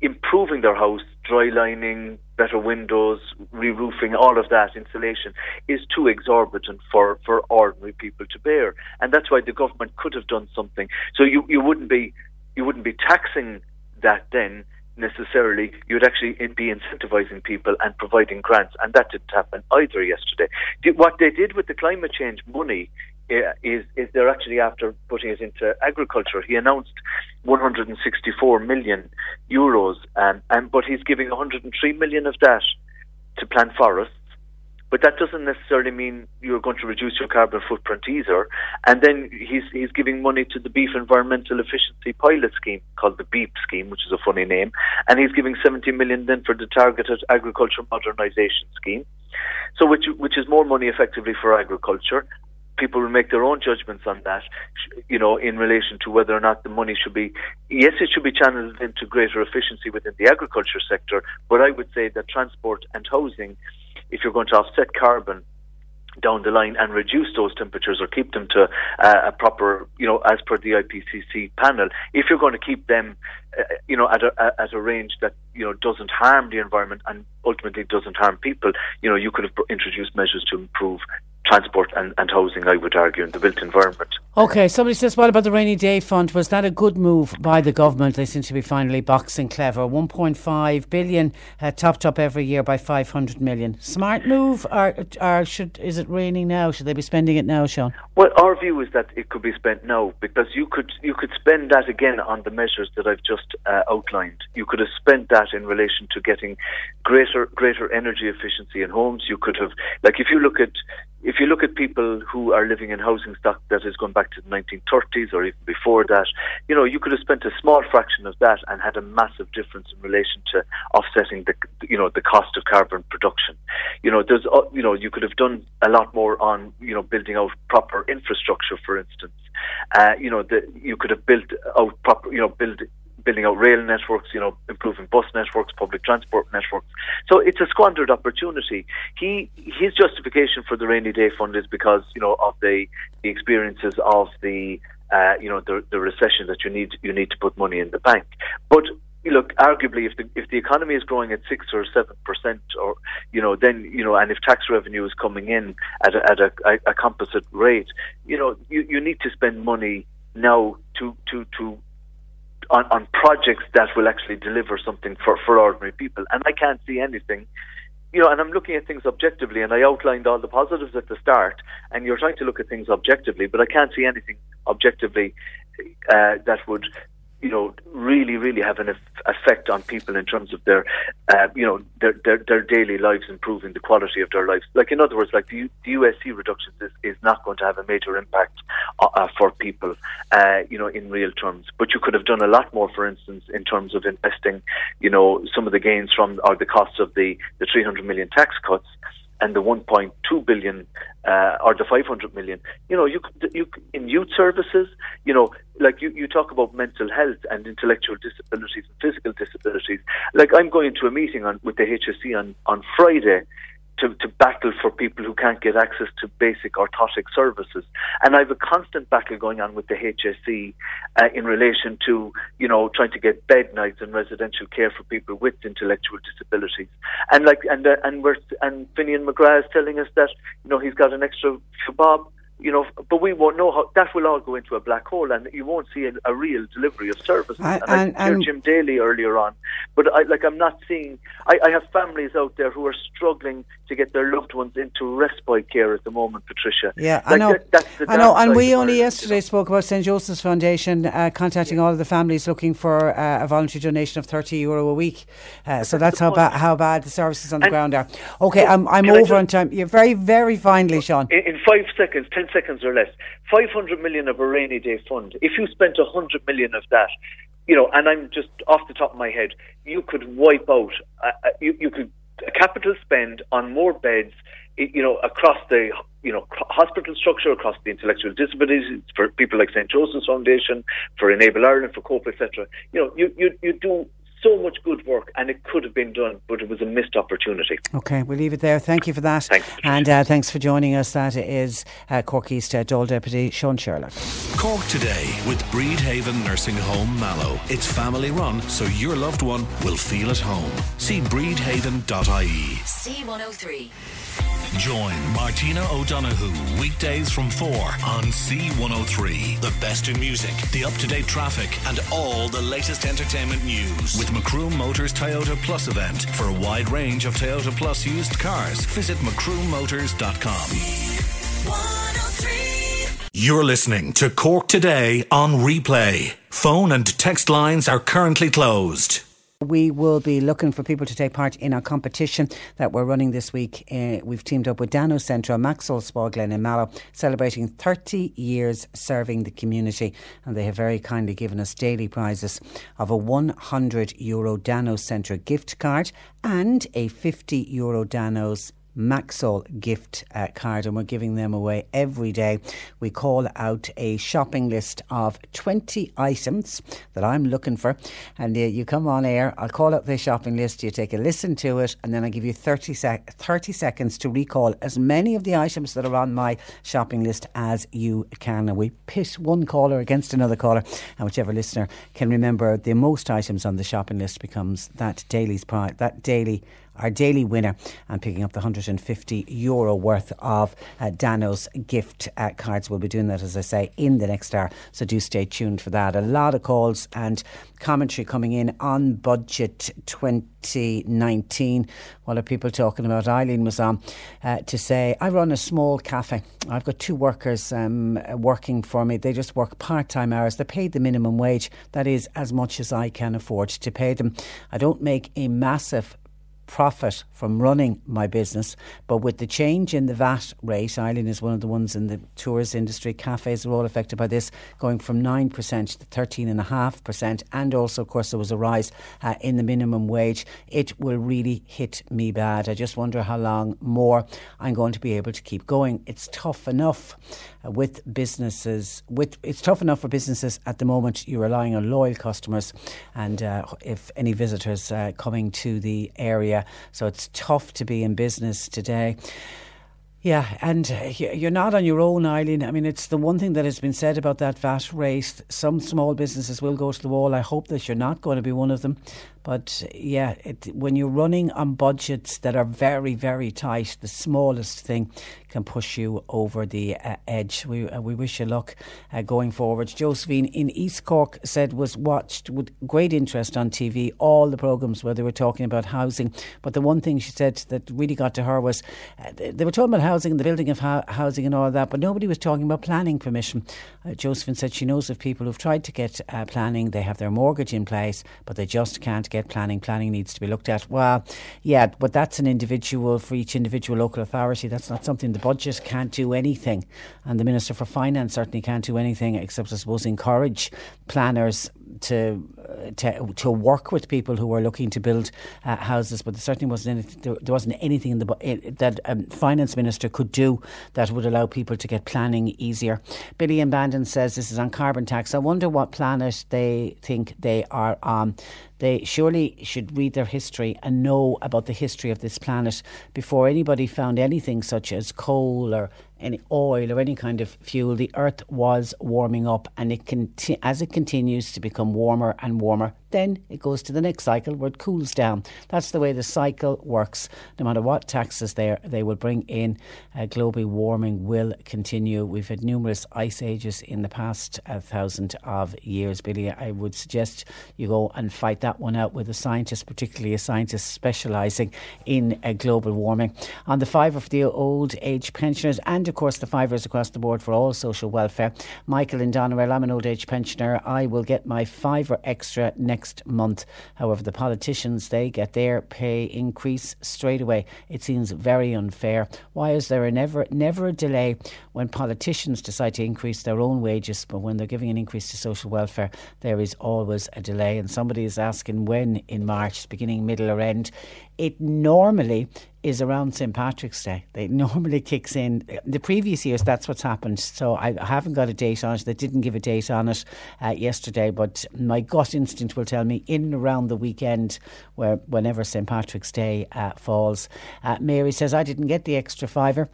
improving their house, dry lining, better windows, re-roofing, all of that, insulation, is too exorbitant for, for ordinary people to bear. And that's why the government could have done something. So you, you wouldn't be you wouldn't be taxing that then necessarily. You'd actually be incentivizing people and providing grants, and that didn't happen either yesterday. What they did with the climate change money uh, is is they're actually after putting it into agriculture. He announced 164 million euros, um, and but he's giving 103 million of that to plant forests. But that doesn't necessarily mean you're going to reduce your carbon footprint either. And then he's he's giving money to the Beef Environmental Efficiency Pilot Scheme, called the BEEP scheme, which is a funny name. And he's giving 70 million then for the Targeted Agriculture Modernisation Scheme. So which which is more money effectively for agriculture. People will make their own judgments on that, you know, in relation to whether or not the money should be. Yes, it should be channeled into greater efficiency within the agriculture sector, but I would say that transport and housing, if you're going to offset carbon down the line and reduce those temperatures or keep them to uh, a proper, you know, as per the IPCC panel, if you're going to keep them, uh, you know, at a, at a range that, you know, doesn't harm the environment and ultimately doesn't harm people, you know, you could have introduced measures to improve transport and, and housing, I would argue, in the built environment. Okay, somebody says, what about the rainy day fund? Was that a good move by the government? They seem to be finally boxing clever. 1.5 billion uh, topped up every year by 500 million. Smart move, or, or should is it raining now? Should they be spending it now, Sean? Well, our view is that it could be spent now because you could you could spend that again on the measures that I've just uh, outlined. You could have spent that in relation to getting greater greater energy efficiency in homes. You could have like if you look at if you look at people who are living in housing stock that has gone back to the 1930s or even before that, you know, you could have spent a small fraction of that and had a massive difference in relation to offsetting the, you know, the cost of carbon production. You know, there's, uh, you know, you could have done a lot more on, you know, building out proper infrastructure, for instance. Uh, you know, the, you could have built out proper, you know, build building out rail networks, you know, improving bus networks, public transport networks. So it's a squandered opportunity. He his justification for the rainy day fund is because you know of the, the experiences of the uh, you know the, the recession that you need you need to put money in the bank. But look, arguably, if the if the economy is growing at six or seven percent, or you know, then you know, and if tax revenue is coming in at a, at a, a composite rate, you know, you, you need to spend money now to to to on, on projects that will actually deliver something for, for ordinary people. And I can't see anything, you know, and I'm looking at things objectively, and I outlined all the positives at the start, and you're trying to look at things objectively, but I can't see anything objectively uh, that would you know, really, really have an effect on people in terms of their, uh, you know, their, their their daily lives, improving the quality of their lives. Like in other words, like the, the USC reductions is, is not going to have a major impact uh, uh, for people, uh, you know, in real terms. But you could have done a lot more, for instance, in terms of investing, you know, some of the gains from or the costs of the the 300 million tax cuts and the 1.2 billion uh, or the 500 million. You know, you you in youth services. You know, like you, you talk about mental health and intellectual disabilities and physical disabilities. Like I'm going to a meeting on with the HSE on on Friday to, to battle for people who can't get access to basic orthotic services. And I have a constant battle going on with the HSE uh, in relation to, you know, trying to get bed nights and residential care for people with intellectual disabilities. And like, and uh, and we're and Finian McGrath is telling us that, you know, he's got an extra bob you know, but we won't know how that will all go into a black hole, and you won't see a, a real delivery of services. I- and I heard Jim Daly earlier on, but I like I'm not seeing. I, I have families out there who are struggling to get their loved ones into respite care at the moment, Patricia. Yeah, I know. that- that's the I know. And we only Ireland, you yesterday know. spoke about St Joseph's Foundation uh, contacting all of the families looking for uh, a voluntary donation of thirty euro a week. Uh, so that's how bad how bad the services on the And- ground are. Okay, I'm, I'm over on time. You're very very finely, Sean. in, in five seconds, ten seconds or less, five hundred million of a rainy day fund. If you spent a hundred million of that, you know, and I'm just off the top of my head, you could wipe out. Uh, uh, you, you could capital spend on more beds, you know, across the you know hospital structure, across the intellectual disabilities for people like St Joseph's Foundation, for Enable Ireland, for COPE, etc. You know, you you you do. So much good work, and it could have been done, but it was a missed opportunity. Okay, we'll leave it there. Thank you for that. Thanks, Patricia. and uh, thanks for joining us. That is uh, Cork East uh, Dáil Deputy Sean Sherlock. Cork today with Bridhaven Nursing Home Mallow. It's family run, so your loved one will feel at home. See bridhaven.ie. C103. Join Martina O'Donoghue weekdays from 4 on C103. The best in music, the up to date traffic, and all the latest entertainment news. With Macroom Motors Toyota Plus event. For a wide range of Toyota Plus used cars, visit macroommotors.com. 103. You're listening to Cork Today on replay. Phone and text lines are currently closed. We will be looking for people to take part in our competition that we're running this week. Uh, we've teamed up with Danos Centra, Maxol Spa Glen in Mallow, celebrating 30 years serving the community. And they have very kindly given us daily prizes of a 100 euro Danos Centra gift card and a 50 euro Dano's Maxol gift uh, card, and we're giving them away every day. We call out a shopping list of 20 items that I'm looking for, and uh, you come on air. I'll call out the shopping list, you take a listen to it, and then I give you 30, sec- 30 seconds to recall as many of the items that are on my shopping list as you can. And we pit one caller against another caller, and whichever listener can remember the most items on the shopping list becomes that daily's prize, that daily our daily winner and picking up the 150 euro worth of uh, Dano's gift uh, cards. We'll be doing that, as I say, in the next hour. So do stay tuned for that. A lot of calls and commentary coming in on budget 2019. What are people talking about? Eileen was on uh, to say, I run a small cafe. I've got two workers um, working for me. They just work part time hours. They're paid the minimum wage. That is as much as I can afford to pay them. I don't make a massive profit from running my business. But with the change in the VAT rate, Ireland is one of the ones in the tourist industry, cafes are all affected by this, going from 9% to 13.5%. And also, of course, there was a rise uh, in the minimum wage. It will really hit me bad. I just wonder how long more I'm going to be able to keep going. It's tough enough with businesses. With It's tough enough for businesses at the moment. You're relying on loyal customers. And uh, if any visitors uh, coming to the area, so it's tough to be in business today. Yeah, and you're not on your own, Eileen. I mean, it's the one thing that has been said about that VAT race. Some small businesses will go to the wall. I hope that you're not going to be one of them. But yeah, it, when you're running on budgets that are very, very tight, the smallest thing can push you over the uh, edge. We uh, we wish you luck uh, going forward. Josephine in East Cork said was watched with great interest on TV all the programmes where they were talking about housing. But the one thing she said that really got to her was uh, they were talking about housing and the building of ho- housing and all that, but nobody was talking about planning permission. Uh, Josephine said she knows of people who've tried to get uh, planning, they have their mortgage in place, but they just can't get planning. Planning needs to be looked at. Well, yeah, but that's an individual for each individual local authority. That's not something the budget can't do anything. And the Minister for Finance certainly can't do anything except, I suppose, encourage planners to to, to work with people who were looking to build uh, houses, but there certainly wasn't anything, there, there wasn't anything in the that um, finance minister could do that would allow people to get planning easier. Billy and Bandon says this is on carbon tax. I wonder what planet they think they are on. They surely should read their history and know about the history of this planet before anybody found anything such as coal or any oil or any kind of fuel, the earth was warming up and it conti- as it continues to become warmer and warmer, then it goes to the next cycle where it cools down. That's the way the cycle works. No matter what taxes there they will bring in, uh, global warming will continue. We've had numerous ice ages in the past uh, thousand of years. Billy, I would suggest you go and fight that one out with a scientist, particularly a scientist specialising in uh, global warming. On the fiver for the old age pensioners, and of course the fivers across the board for all social welfare. Michael in Doneraile, I'm an old age pensioner. I will get my fiver extra next next month. However, the politicians, they get their pay increase straight away. It seems very unfair. Why is there a never, never a delay when politicians decide to increase their own wages, but when they're giving an increase to social welfare, there is always a delay. And somebody is asking when in March, beginning, middle, or end. It normally is around St Patrick's Day. It normally kicks in. The previous years, that's what's happened. So I haven't got a date on it. They didn't give a date on it uh, yesterday, but my gut instinct will tell me in and around the weekend, where whenever St Patrick's Day uh, falls. Uh, Mary says I didn't get the extra fiver.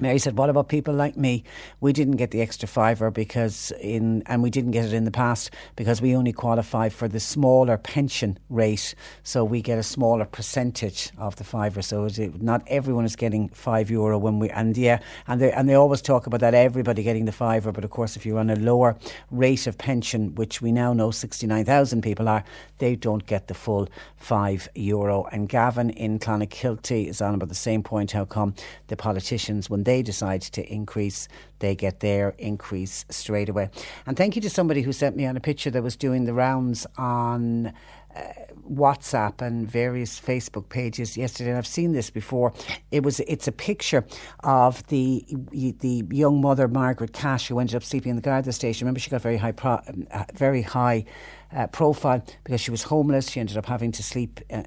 Mary said, "What about people like me? We didn't get the extra fiver because in, and we didn't get it in the past because we only qualify for the smaller pension rate, so we get a smaller percentage of the fiver. So it, not everyone is getting five euro when we, and yeah, and they and they always talk about that everybody getting the fiver, but of course, if you're on a lower rate of pension, which we now know sixty nine thousand people are, they don't get the full five euro. And Gavin in Clonakilty is on about the same point. How come the politicians when they decide to increase, they get their increase straight away. And thank you to somebody who sent me on a picture that was doing the rounds on. Uh, WhatsApp and various Facebook pages yesterday, and I've seen this before. It was it's a picture of the the young mother Margaret Cash who ended up sleeping in the Garda station. Remember, she got very high pro, uh, very high uh, profile because she was homeless. She ended up having to sleep uh,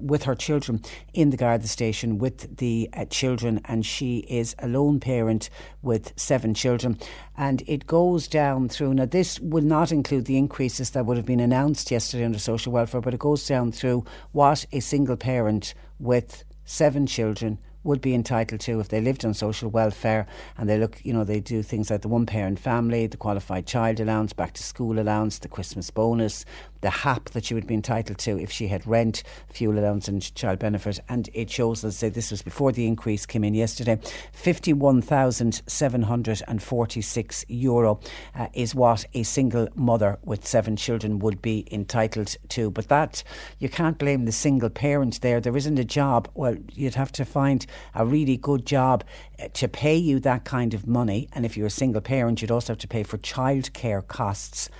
with her children in the Garda station with the uh, children, and she is a lone parent with seven children. And it goes down through. Now, this will not include the increases that would have been announced yesterday under social welfare, but it goes down through what a single parent with seven children would be entitled to if they lived on social welfare and they look, you know, they do things like the one parent family, the qualified child allowance, back to school allowance, the Christmas bonus, the HAP that she would be entitled to if she had rent, fuel allowance, and child benefit. And it shows, let's say, this was before the increase came in yesterday, 51,746 euro uh, is what a single mother with seven children would be entitled to. But that, you can't blame the single parent there. There isn't a job. Well, you'd have to find a really good job uh, to pay you that kind of money. And if you're a single parent, you'd also have to pay for childcare costs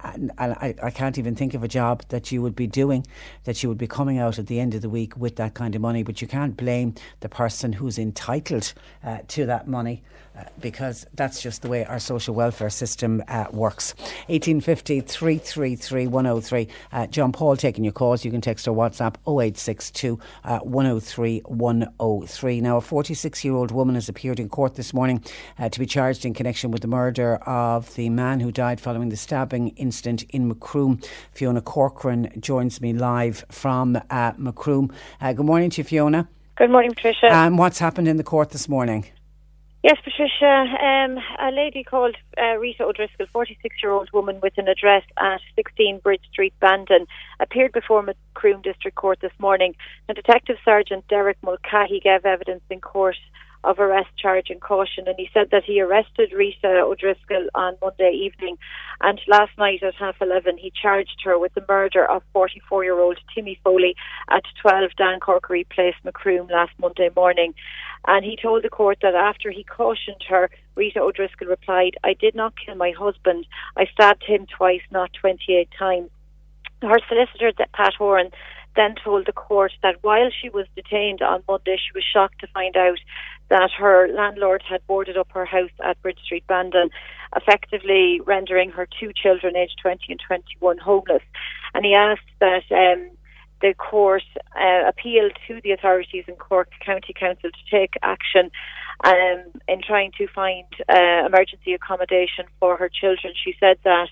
and, I, I, can't even think of a job that you would be doing that you would be coming out at the end of the week with that kind of money. But you can't blame the person who's entitled uh, to that money uh, because that's just the way our social welfare system uh, works. 1850 333 103. Uh, John Paul taking your calls. You can text or WhatsApp 0862 uh, 103 103. Now, a 46 year old woman has appeared in court this morning uh, to be charged in connection with the murder of the man who died following the stabbing incident in Macroom. Fiona Corcoran joins me live from Macroom. good morning to you, Fiona. Good morning, Patricia. Um, what's happened in the court this morning? Yes, Patricia. Um, a lady called uh, Rita O'Driscoll, 46 year old woman with an address at 16 Bridge Street, Bandon, appeared before Macroom District Court this morning. And Detective Sergeant Derek Mulcahy gave evidence in court of arrest charge and caution. And he said that he arrested Rita O'Driscoll on Monday evening. And last night at half 11, he charged her with the murder of 44 year old Timmy Foley at 12 Dan Corkery Place, Macroom, last Monday morning. And he told the court that after he cautioned her, Rita O'Driscoll replied, I did not kill my husband. I stabbed him twice, not 28 times. Her solicitor, Pat Horan, then told the court that while she was detained on Monday, she was shocked to find out that her landlord had boarded up her house at Bridge Street, Bandon, effectively rendering her two children, aged 20 and 21, homeless. And he asked that um, the court uh, to the authorities in Cork County Council to take action um, in trying to find uh, emergency accommodation for her children. She said that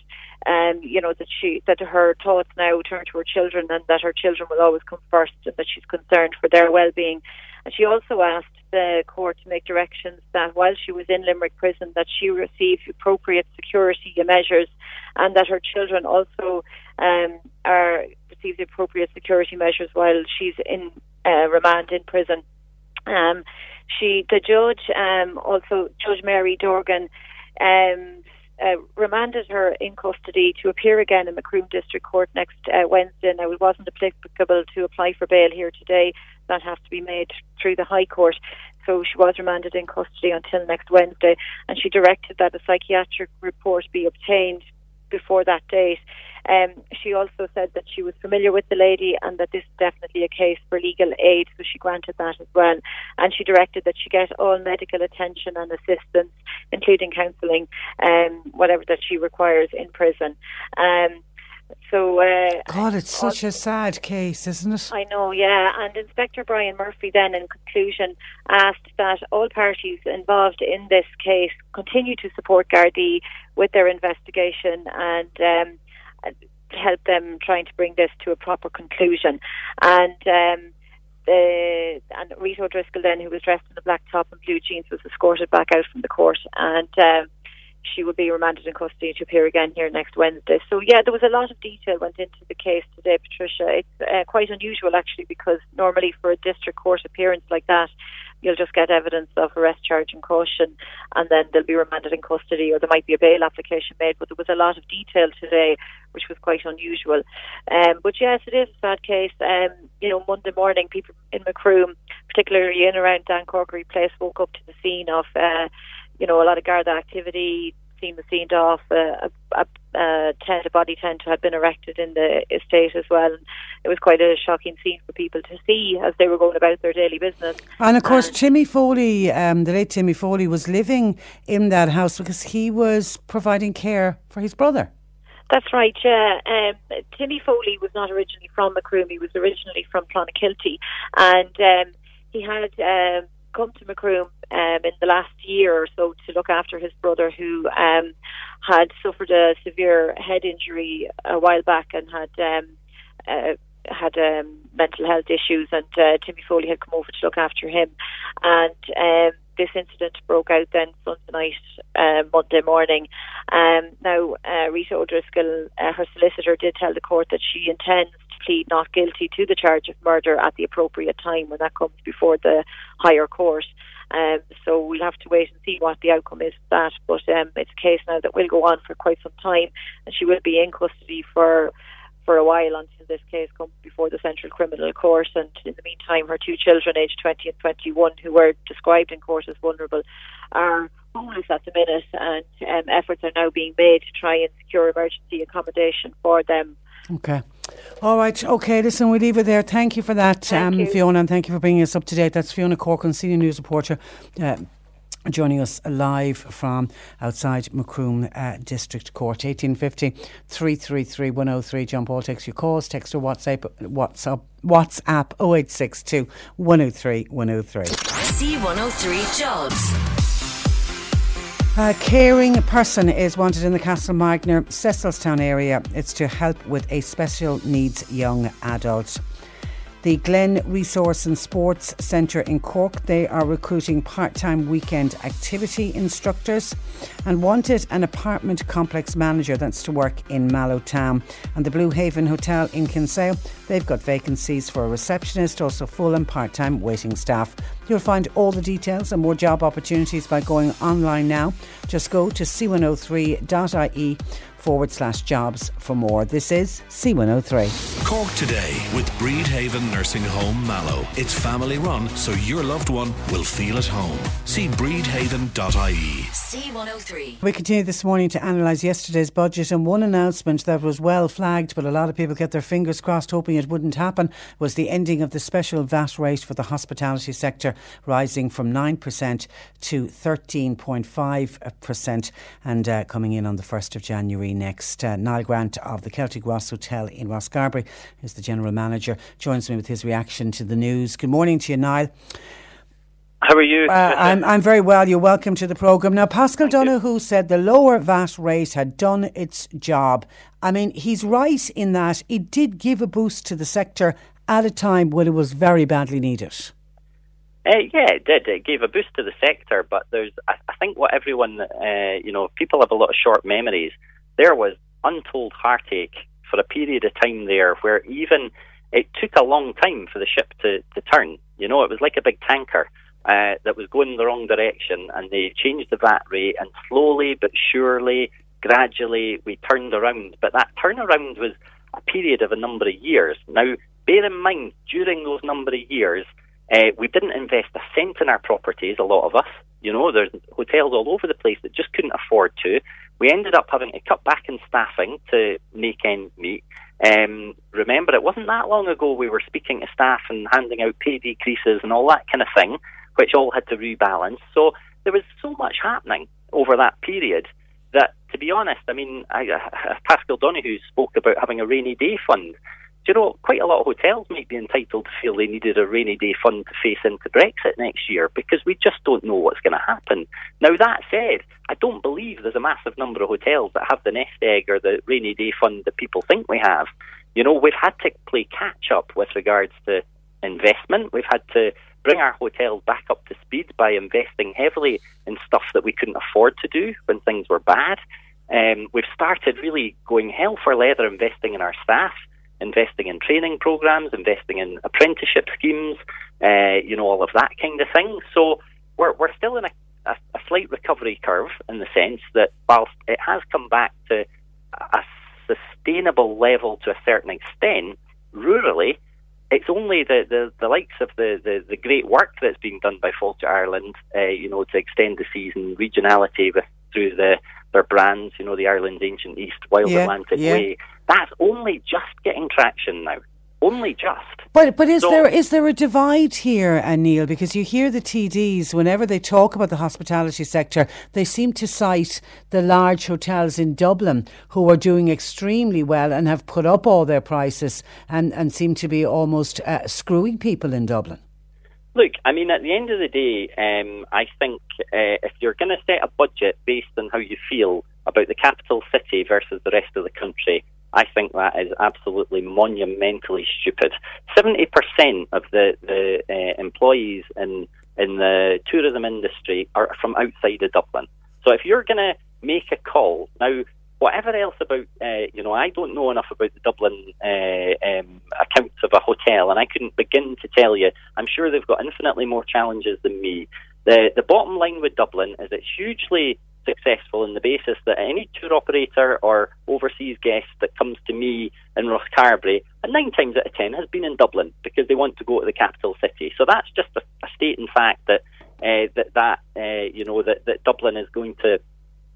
um, you know that she that her thoughts now turn to her children and that her children will always come first and that she's concerned for their well-being. And she also asked the court to make directions that while she was in Limerick prison that she receive appropriate security measures and that her children also um, are receive the appropriate security measures while she's in uh, remand in prison. Um, she, the judge, um, also Judge Mary Dorgan, um, uh, remanded her in custody to appear again in Macroom District Court next uh, Wednesday. Now, it wasn't applicable to apply for bail here today. That has to be made through the High Court. So she was remanded in custody until next Wednesday, and she directed that a psychiatric report be obtained before that date. Um, she also said that she was familiar with the lady and that this is definitely a case for legal aid, so she granted that as well. And she directed that she get all medical attention and assistance, including counselling, um, whatever that she requires in prison. Um, so, uh, God, it's such a sad case, isn't it? I know, yeah. And Inspector Brian Murphy then, in conclusion, asked that all parties involved in this case continue to support Gardaí with their investigation and um, help them trying to bring this to a proper conclusion. And um, the and Rita O'Driscoll then, who was dressed in a black top and blue jeans, was escorted back out from the court and. Um, she will be remanded in custody to appear again here next Wednesday. So yeah, there was a lot of detail went into the case today, Patricia. It's uh, quite unusual actually because normally for a district court appearance like that, you'll just get evidence of arrest charge and caution, and then they'll be remanded in custody, or there might be a bail application made. But there was a lot of detail today, which was quite unusual. Um, but yes, it is a sad case. Um, you know, Monday morning, people in Macroom, particularly in around Dan Corkery Place, woke up to the scene of. Uh, you know, a lot of Garda activity, seen the scene off. A, a, a, tent, a body tent had been erected in the estate as well. And it was quite a shocking scene for people to see as they were going about their daily business. And of course, and Timmy Foley, um, the late Timmy Foley, was living in that house because he was providing care for his brother. That's right, yeah. Um, Timmy Foley was not originally from Macroom, he was originally from Clonakilty. And um, he had um, come to Macroom um, in the last year or so to look after his brother who um, had suffered a severe head injury a while back and had um, uh, had um, mental health issues, and uh, Timmy Foley had come over to look after him. And um, this incident broke out then Sunday night, uh, Monday morning. Um, now, uh, Rita O'Driscoll, uh, her solicitor, did tell the court that she intends plead not guilty to the charge of murder at the appropriate time when that comes before the higher court. Um, so we'll have to wait and see what the outcome is of that. But um, it's a case now that will go on for quite some time, and she will be in custody for for a while until this case comes before the Central Criminal Court. And in the meantime, her two children, aged 20 and 21, who were described in court as vulnerable, are homeless at the minute, and um, efforts are now being made to try and secure emergency accommodation for them. Okay. All right. Okay. Listen, we leave it there. Thank you for that, um, Fiona, and thank you for bringing us up to date. That's Fiona Corcoran, senior news reporter. Uh, joining us live from outside Macroom uh, District Court. 1850 333 103. John Paul takes your calls, text or WhatsApp, WhatsApp, WhatsApp 0862 103 103. C103 Jobs. A caring person is wanted in the Castle Magner, Cecilstown area. It's to help with a special needs young adult the Glen Resource and Sports Centre in Cork. They are recruiting part time weekend activity instructors and wanted an apartment complex manager that's to work in Mallow Town. And the Blue Haven Hotel in Kinsale, they've got vacancies for a receptionist, also full and part time waiting staff. You'll find all the details and more job opportunities by going online now. Just go to c103.ie forward slash jobs for more. This is C103. Cork today with Bridhaven Nursing Home Mallow. It's family run, so your loved one will feel at home. See bridhaven.ie. C103. We continue this morning to analyse yesterday's budget, and one announcement that was well flagged, but a lot of people get their fingers crossed hoping it wouldn't happen, was the ending of the special VAT rate for the hospitality sector, rising from 9% to 13.5% and uh, coming in on the 1st of January next. Uh, Niall Grant of the Celtic Ross Hotel in Rosscarbery is the general manager, joins me with his reaction to the news. Good morning to you, Niall. How are you? Uh, I'm, I'm very well. You're welcome to the programme. Now, Paschal Donohoe said the lower VAT rate had done its job. I mean, he's right in that it did give a boost to the sector at a time when it was very badly needed. Uh, yeah, it did. It gave a boost to the sector, but there's, I, I think, what everyone, uh, you know, people have a lot of short memories. There was untold heartache for a period of time there where even it took a long time for the ship to, to turn. You know, it was like a big tanker uh, that was going the wrong direction, and they changed the VAT rate, and slowly but surely, gradually, we turned around. But that turnaround was a period of a number of years. Now, bear in mind, during those number of years, uh, we didn't invest a cent in our properties, a lot of us. You know, there's hotels all over the place that just couldn't afford to. We ended up having to cut back in staffing to make ends meet. Um, remember, it wasn't that long ago we were speaking to staff and handing out pay decreases and all that kind of thing which all had to rebalance. So there was so much happening over that period that, to be honest, I mean, I, uh, Paschal Donohoe spoke about having a rainy day fund. Do you know, quite a lot of hotels might be entitled to feel they needed a rainy day fund to face into Brexit next year because we just don't know what's going to happen. Now, that said, I don't believe there's a massive number of hotels that have the nest egg or the rainy day fund that people think we have. You know, we've had to play catch up with regards to investment. We've had to bring our hotels back up to speed by investing heavily in stuff that we couldn't afford to do when things were bad. Um, we've started really going hell for leather investing in our staff, investing in training programs, investing in apprenticeship schemes, uh, you know, all of that kind of thing. So we're, we're still in a, a, a slight recovery curve in the sense that whilst it has come back to a sustainable level to a certain extent, rurally, it's only the, the, the likes of the, the, the great work that's been done by Fáilte Ireland, uh, you know, to extend the season, regionality with through the their brands, you know, the Ireland's Ancient East, Wild Yeah, Atlantic yeah. Way. That's only just getting traction now. Only just. But but is So- there is there a divide here, uh, Niall? Because you hear the TDs whenever they talk about the hospitality sector, they seem to cite the large hotels in Dublin who are doing extremely well and have put up all their prices and, and seem to be almost uh, screwing people in Dublin. Look, I mean, at the end of the day, um, I think uh, if you're going to set a budget based on how you feel about the capital city versus the rest of the country, I think that is absolutely monumentally stupid. 70% of the, the uh, employees in in the tourism industry are from outside of Dublin. So if you're going to make a call now, whatever else about uh, you know, I don't know enough about the Dublin uh, um, accounts of a hotel, and I couldn't begin to tell you. I'm sure they've got infinitely more challenges than me. The the bottom line with Dublin is it's hugely successful in the basis that any tour operator or overseas guest that comes to me in Rosscarbery, and nine times out of ten has been in Dublin because they want to go to the capital city. So that's just a, a statement fact that uh, that that uh, you know that, that Dublin is going to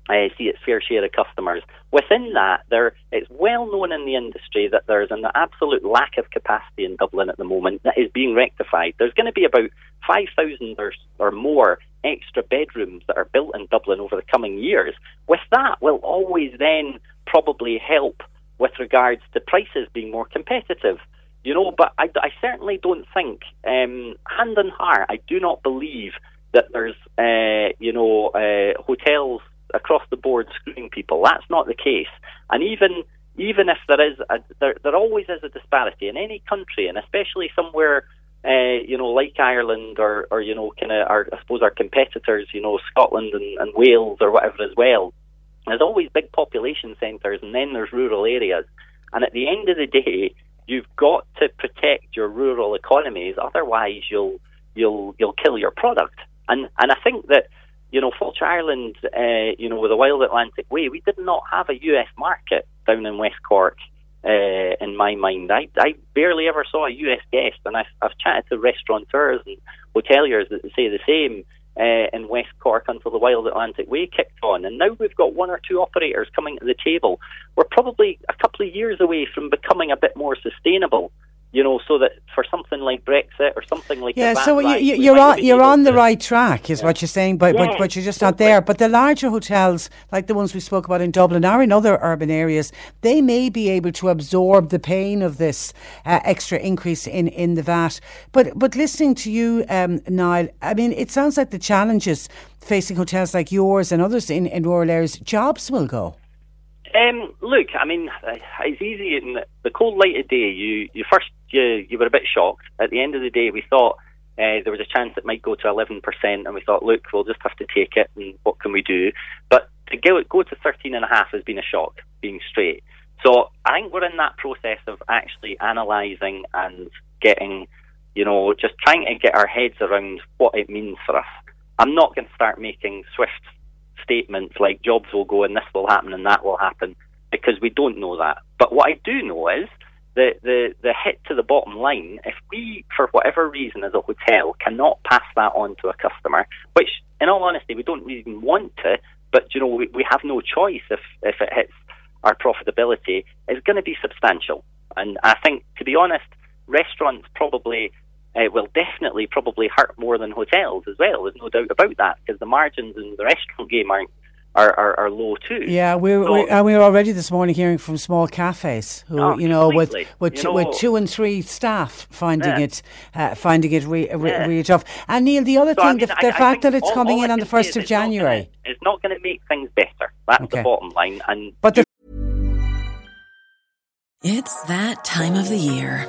uh, see its fair share of customers. Within that, there it's well known in the industry that there's an absolute lack of capacity in Dublin at the moment that is being rectified. There's going to be about 5,000 or, or more extra bedrooms that are built in Dublin over the coming years. With that, will always then probably help with regards to prices being more competitive. You know, but I, I certainly don't think, um, hand on heart, I do not believe that there's, uh, you know, uh, hotels across the board screwing people. That's not the case. And even even if there is, a, there, there always is a disparity in any country, and especially somewhere, uh, you know, like Ireland or, or you know, kind of, our, I suppose our competitors, you know, Scotland and, and Wales or whatever as well. There's always big population centres, and then there's rural areas. And at the end of the day, you've got to protect your rural economies, otherwise you'll you'll you'll kill your product. And and I think that you know, Fáilte Ireland, uh, you know, with the Wild Atlantic Way, we did not have a US market down in West Cork. Uh, in my mind, I, I barely ever saw a US guest, and I've, I've chatted to restaurateurs and hoteliers that say the same uh, in West Cork until the Wild Atlantic Way kicked on. And now we've got one or two operators coming to the table. We're probably a couple of years away from becoming a bit more sustainable you know, so that for something like Brexit or something like that. yeah, so you, you, are on you're on the right track, is yeah. what you're saying, but, yeah, but but you're just not there. But the larger hotels, like the ones we spoke about in Dublin, or in other urban areas, they may be able to absorb the pain of this uh, extra increase in, in the VAT. But but listening to you, um, Niall, I mean, it sounds like the challenges facing hotels like yours and others in, in rural areas, jobs will go. Um, look, I mean, it's easy in the cold light of day. You, you first you you were a bit shocked. At the end of the day, we thought uh, there was a chance it might go to 11%, and we thought, look, we'll just have to take it, and what can we do? But to go go to 13.5 has been a shock, being straight. So I think we're in that process of actually analysing and getting, you know, just trying to get our heads around what it means for us. I'm not going to start making swift statements like jobs will go and this will happen and that will happen because we don't know that. But what I do know is the, the, the hit to the bottom line, if we, for whatever reason, as a hotel, cannot pass that on to a customer, which, in all honesty, we don't even want to, but you know, we, we have no choice if, if it hits our profitability, is going to be substantial. And I think, to be honest, restaurants probably uh, will definitely probably hurt more than hotels as well. There's no doubt about that because the margins in the restaurant game aren't are, are, are, low too. Yeah, we're, so, we're, and we were already this morning hearing from small cafes who, oh, you know, with with, you know, with two and three staff finding yeah. it uh, finding it re, re, yeah. really tough. And Niall, the other so, thing, I mean, the, the fact that it's all, coming all in on the first of January, it's not going to make things better. That's okay. the bottom line. And but the it's that time of the year.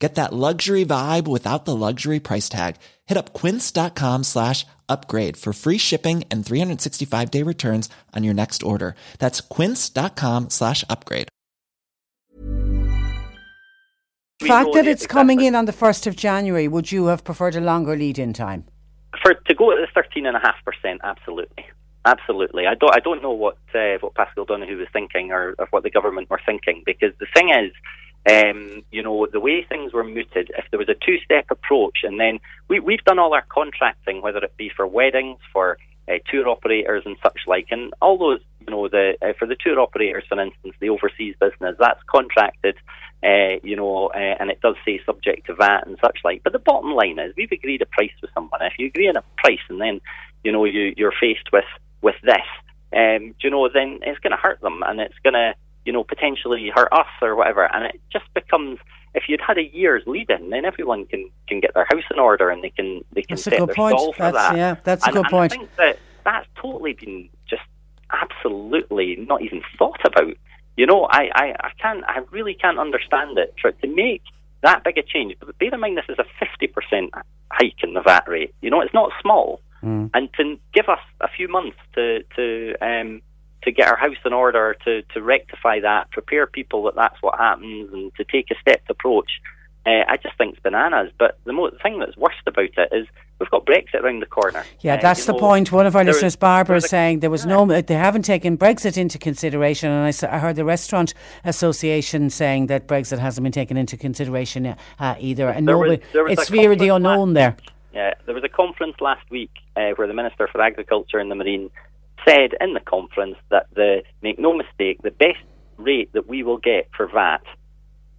Get that luxury vibe without the luxury price tag. Hit up quince.com slash upgrade for free shipping and 365 day returns on your next order. That's quince.com slash upgrade. The fact that it's coming in on the 1st of January, would you have preferred a longer lead in time? For to go at the thirteen and a half percent, absolutely, absolutely. I don't I don't know what uh, what Paschal Donohoe was thinking or, or what the government were thinking because the thing is, um, you know, the way things were mooted, if there was a two step approach, and then we we've done all our contracting, whether it be for weddings, for uh, tour operators and such like, and all those, you know, the uh, for the tour operators, for instance, the overseas business, that's contracted. Uh, you know, uh, and it does say subject to VAT and such like. But the bottom line is, we've agreed a price with someone. If you agree on a price, and then you know you you're faced with with this, um, you know, then it's going to hurt them, and it's going to you know potentially hurt us or whatever. And it just becomes if you'd had a year's lead in, then everyone can can get their house in order and they can they can That's set their point. stall for That's- that. yeah, that's a good and point. I think that that's totally been just absolutely not even thought about. You know, I, I, I can't, I really can't understand it. For to make that big a change, but bear in mind this is a 50% hike in the VAT rate. You know, it's not small. And to give us a few months to, to, um, to get our house in order, to, to rectify that, prepare people that that's what happens, and to take a stepped approach, uh, I just think it's bananas. But the mo- thing that's worst about it is we've got Brexit around the corner. Yeah, Uh, that's the know, point. One of our listeners, Barbara, is saying there was no, they haven't taken Brexit into consideration. And I heard the Restaurant Association saying that Brexit hasn't been taken into consideration uh, either. And There was- nobody, there was it's fear of the unknown there. Yeah, there was a conference last week uh, where the Minister for Agriculture and the Marine said in the conference that the make no mistake, the best rate that we will get for VAT.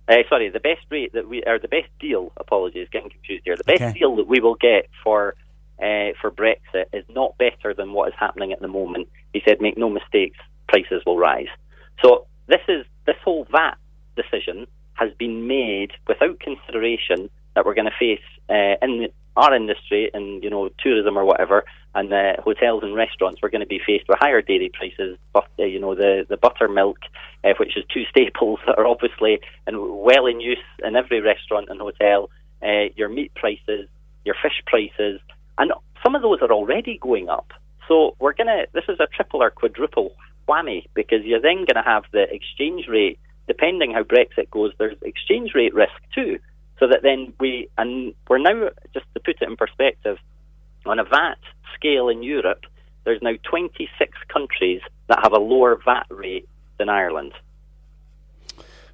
Uh, sorry, the best rate that we or the best deal. Apologies, getting confused here. The best Okay. deal that we will get for uh, for Brexit is not better than what is happening at the moment. He said, "Make no mistakes, prices will rise." So this is this whole VAT decision has been made without consideration that we're going to face uh, in the, our industry and you know tourism or whatever, and hotels and restaurants. We're going to be faced with higher dairy prices, but uh, you know the the buttermilk, uh, which is two staples that are obviously and well in use in every restaurant and hotel. Uh, your meat prices, your fish prices, and some of those are already going up. So we're gonna. This is a triple or quadruple whammy because you're then going to have the exchange rate. Depending how Brexit goes, there's exchange rate risk too. So that then we and we're now just to put it in perspective, on a VAT scale in Europe, there's now 26 countries that have a lower VAT rate than Ireland.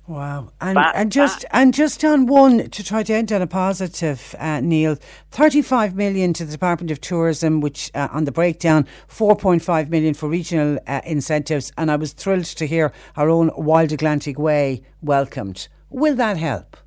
Wow, and That- and just and just on one to try to end on a positive, uh, Niall, thirty-five million to the Department of Tourism, which uh, on the breakdown, four point five million for regional uh, incentives, and I was thrilled to hear our own Wild Atlantic Way welcomed. Will that help?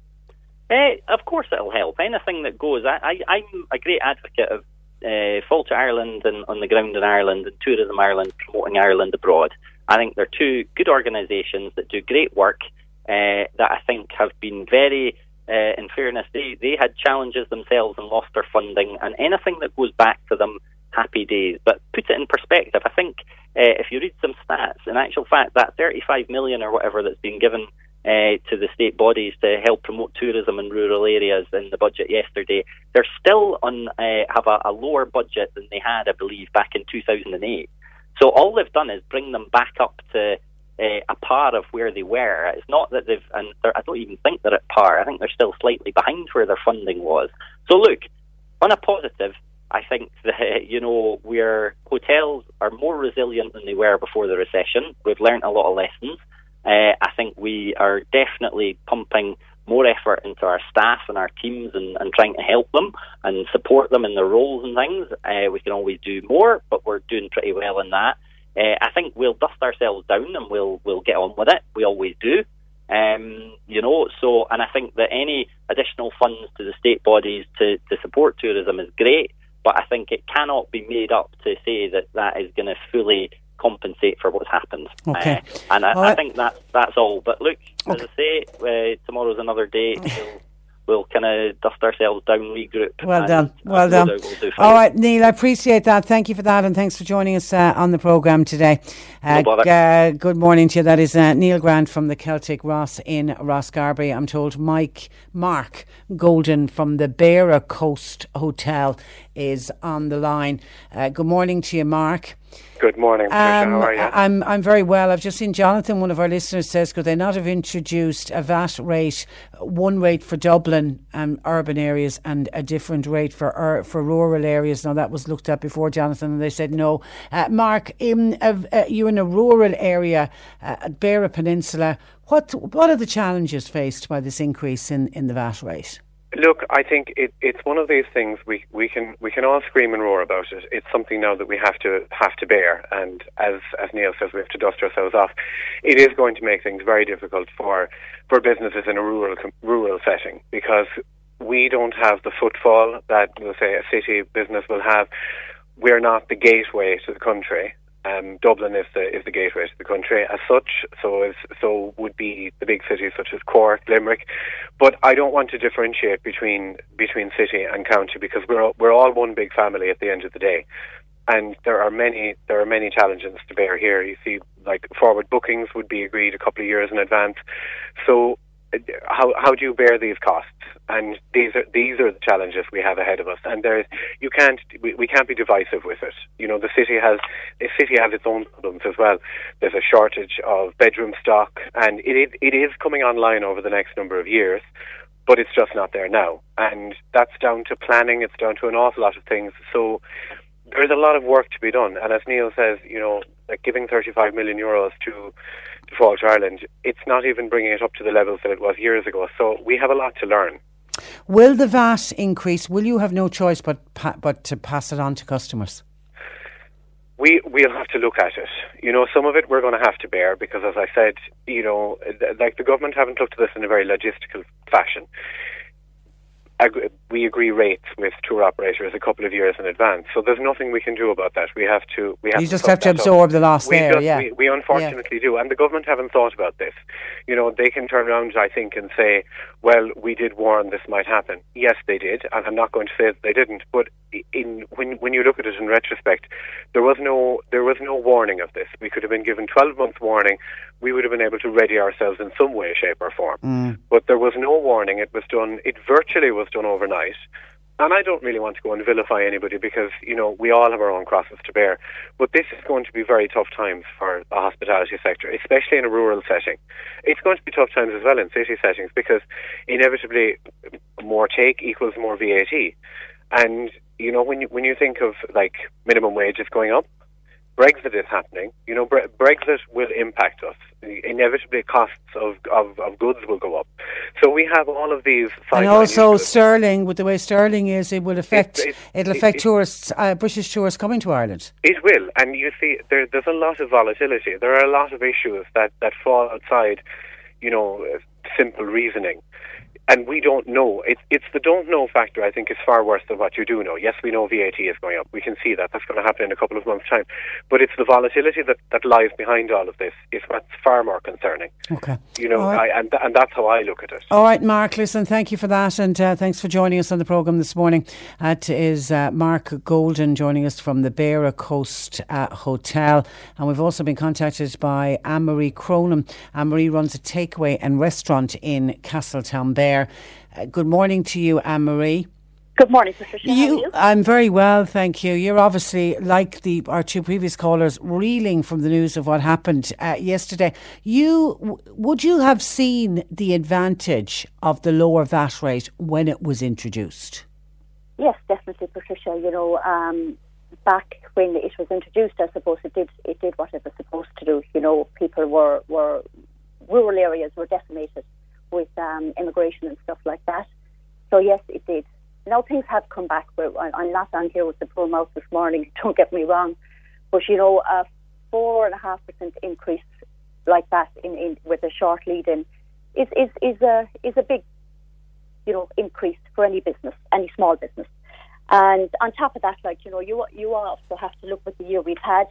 Eh, of course, it'll help. Anything that goes. I, I, I'm a great advocate of uh, Fáilte Ireland and on the ground in Ireland and Tourism Ireland promoting Ireland abroad. I think they're two good organisations that do great work. Uh, that I think have been very, uh, in fairness, they, they had challenges themselves and lost their funding, and anything that goes back to them, happy days. But put it in perspective, I think if you read some stats, in actual fact, that 35 million or whatever that's been given uh, to the state bodies to help promote tourism in rural areas in the budget yesterday, they're still on uh, have a, a lower budget than they had, I believe, back in 2008. So all they've done is bring them back up to uh, a par of where they were. It's not that they've, and I don't even think they're at par. I think they're still slightly behind where their funding was. So look, on a positive, I think that you know we're hotels are more resilient than they were before the recession. We've learnt a lot of lessons. Uh, I think we are definitely pumping more effort into our staff and our teams and, and trying to help them and support them in their roles and things. Uh, we can always do more, but we're doing pretty well in that. Uh, I think we'll dust ourselves down and we'll we'll get on with it. We always do. Um, you know, so and I think that any additional funds to the state bodies to, to support tourism is great, but I think it cannot be made up to say that that is going to fully compensate for what's happened. Okay. Uh, and I, All I think that's that's all. But look, as I say, uh, tomorrow's another day. We'll, we'll kind of dust ourselves down, regroup. Well done. Well no done. we'll do. All right, Niall, I appreciate that. Thank you for that, and thanks for joining us uh, on the programme today. Uh, bother. uh, good morning to you. That is uh, Niall Grant from the Celtic Ross in Rosscarbery. I'm told Mike Mark Golden from the Beara Coast Hotel is on the line. Uh, good morning to you, Mark. Good morning, Patricia. Um, How are you? I'm I'm very well. I've just seen Jonathan, one of our listeners, says could they not have introduced a VAT rate, one rate for Dublin and urban areas, and a different rate for ur- for rural areas? Now that was looked at before, Jonathan, and they said no. Uh, Mark, in a, uh, you're in a rural area uh, at Beara Peninsula. What what are the challenges faced by this increase in, in the VAT rate? Look, I think it, it's one of these things we, we can we can all scream and roar about it. It's something now that we have to have to bear, and as as Niall says, we have to dust ourselves off. It is going to make things very difficult for for businesses in a rural rural setting because we don't have the footfall that, let's say, a city business will have. We're not the gateway to the country. Um, Dublin is the is the gateway to the country as such. So is so would be the big cities such as Cork, Limerick. But I don't want to differentiate between between city and county because we're all, we're all one big family at the end of the day. And there are many there are many challenges to bear here. You see, like forward bookings would be agreed a couple of years in advance. So how how do you bear these costs? And these are these are the challenges we have ahead of us. And there's you can't we, we can't be divisive with it. You know, the city has the city has its own problems as well. There's a shortage of bedroom stock, and it is, it is coming online over the next number of years. But it's just not there now, and that's down to planning. It's down to an awful lot of things. So there's a lot of work to be done. And as Niall says, you know, like giving 35 million euros to Fáilte Ireland, it's not even bringing it up to the levels that it was years ago. So we have a lot to learn. Will the VAT increase? Will you have no choice but pa- but to pass it on to customers? We we'll have to look at it. You know, some of it we're going to have to bear because, as I said, you know, th- like the government haven't looked at this in a very logistical fashion. Ag- we agree rates with tour operators a couple of years in advance, so there's nothing we can do about that. We have to. We have You to just have to that up. absorb the loss we there, just- yeah. we, we unfortunately do, and the government haven't thought about this. You know, they can turn around, I think, and say, "Well, we did warn this might happen." Yes, they did, and I'm not going to say that they didn't. But in when when you look at it in retrospect, there was no there was no warning of this. We could have been given 12 months warning. We would have been able to ready ourselves in some way, shape, or form. Mm. But there was no warning. It was done. It virtually was done overnight. And I don't really want to go and vilify anybody because, you know, we all have our own crosses to bear. But this is going to be very tough times for the hospitality sector, especially in a rural setting. It's going to be tough times as well in city settings because inevitably more take equals more VAT. And, you know, when you, when you think of like minimum wages going up, Brexit is happening. You know, Bre- Brexit will impact us. Inevitably, costs of, of, of goods will go up. So we have all of these. And also sterling, with the way sterling is, it will affect. it's- it'll affect it- tourists, uh, British tourists coming to Ireland. It will, and you see, there, there's a lot of volatility. There are a lot of issues that, that fall outside, you know, simple reasoning. And we don't know. It's it's the don't know factor. I think is far worse than what you do know. Yes, we know VAT is going up. We can see that. That's going to happen in a couple of months' time. But it's the volatility that, that lies behind all of this is what's far more concerning. Okay. You know, right. I, and and that's how I look at it. All right, Mark, listen, thank you for that and uh, thanks for joining us on the programme this morning. That is uh, Mark Golden joining us from the Beara Coast uh, Hotel. And we've also been contacted by Anne Marie Cronin. Anne Marie runs a takeaway and restaurant in Castletownbere. Uh, good morning to you, Anne Marie. Good morning, Patricia. You, you? I'm very well, thank you. You're obviously, like the our two previous callers, reeling from the news of what happened uh, yesterday. You w- would you have seen the advantage of the lower VAT rate when it was introduced? Yes, definitely, Patricia. You know, um, back when it was introduced, I suppose it did it did what it was supposed to do. You know, people were were rural areas were decimated with um, immigration and stuff like that. So yes, it did. Now things have come back. But I'm not on here with the full mouth this morning. Don't get me wrong, but you know, a four and a half percent increase like that in, in with a short lead in is is is a is a big you know, increase for any business, any small business. And on top of that, like, you know, you you also have to look at the year we've had.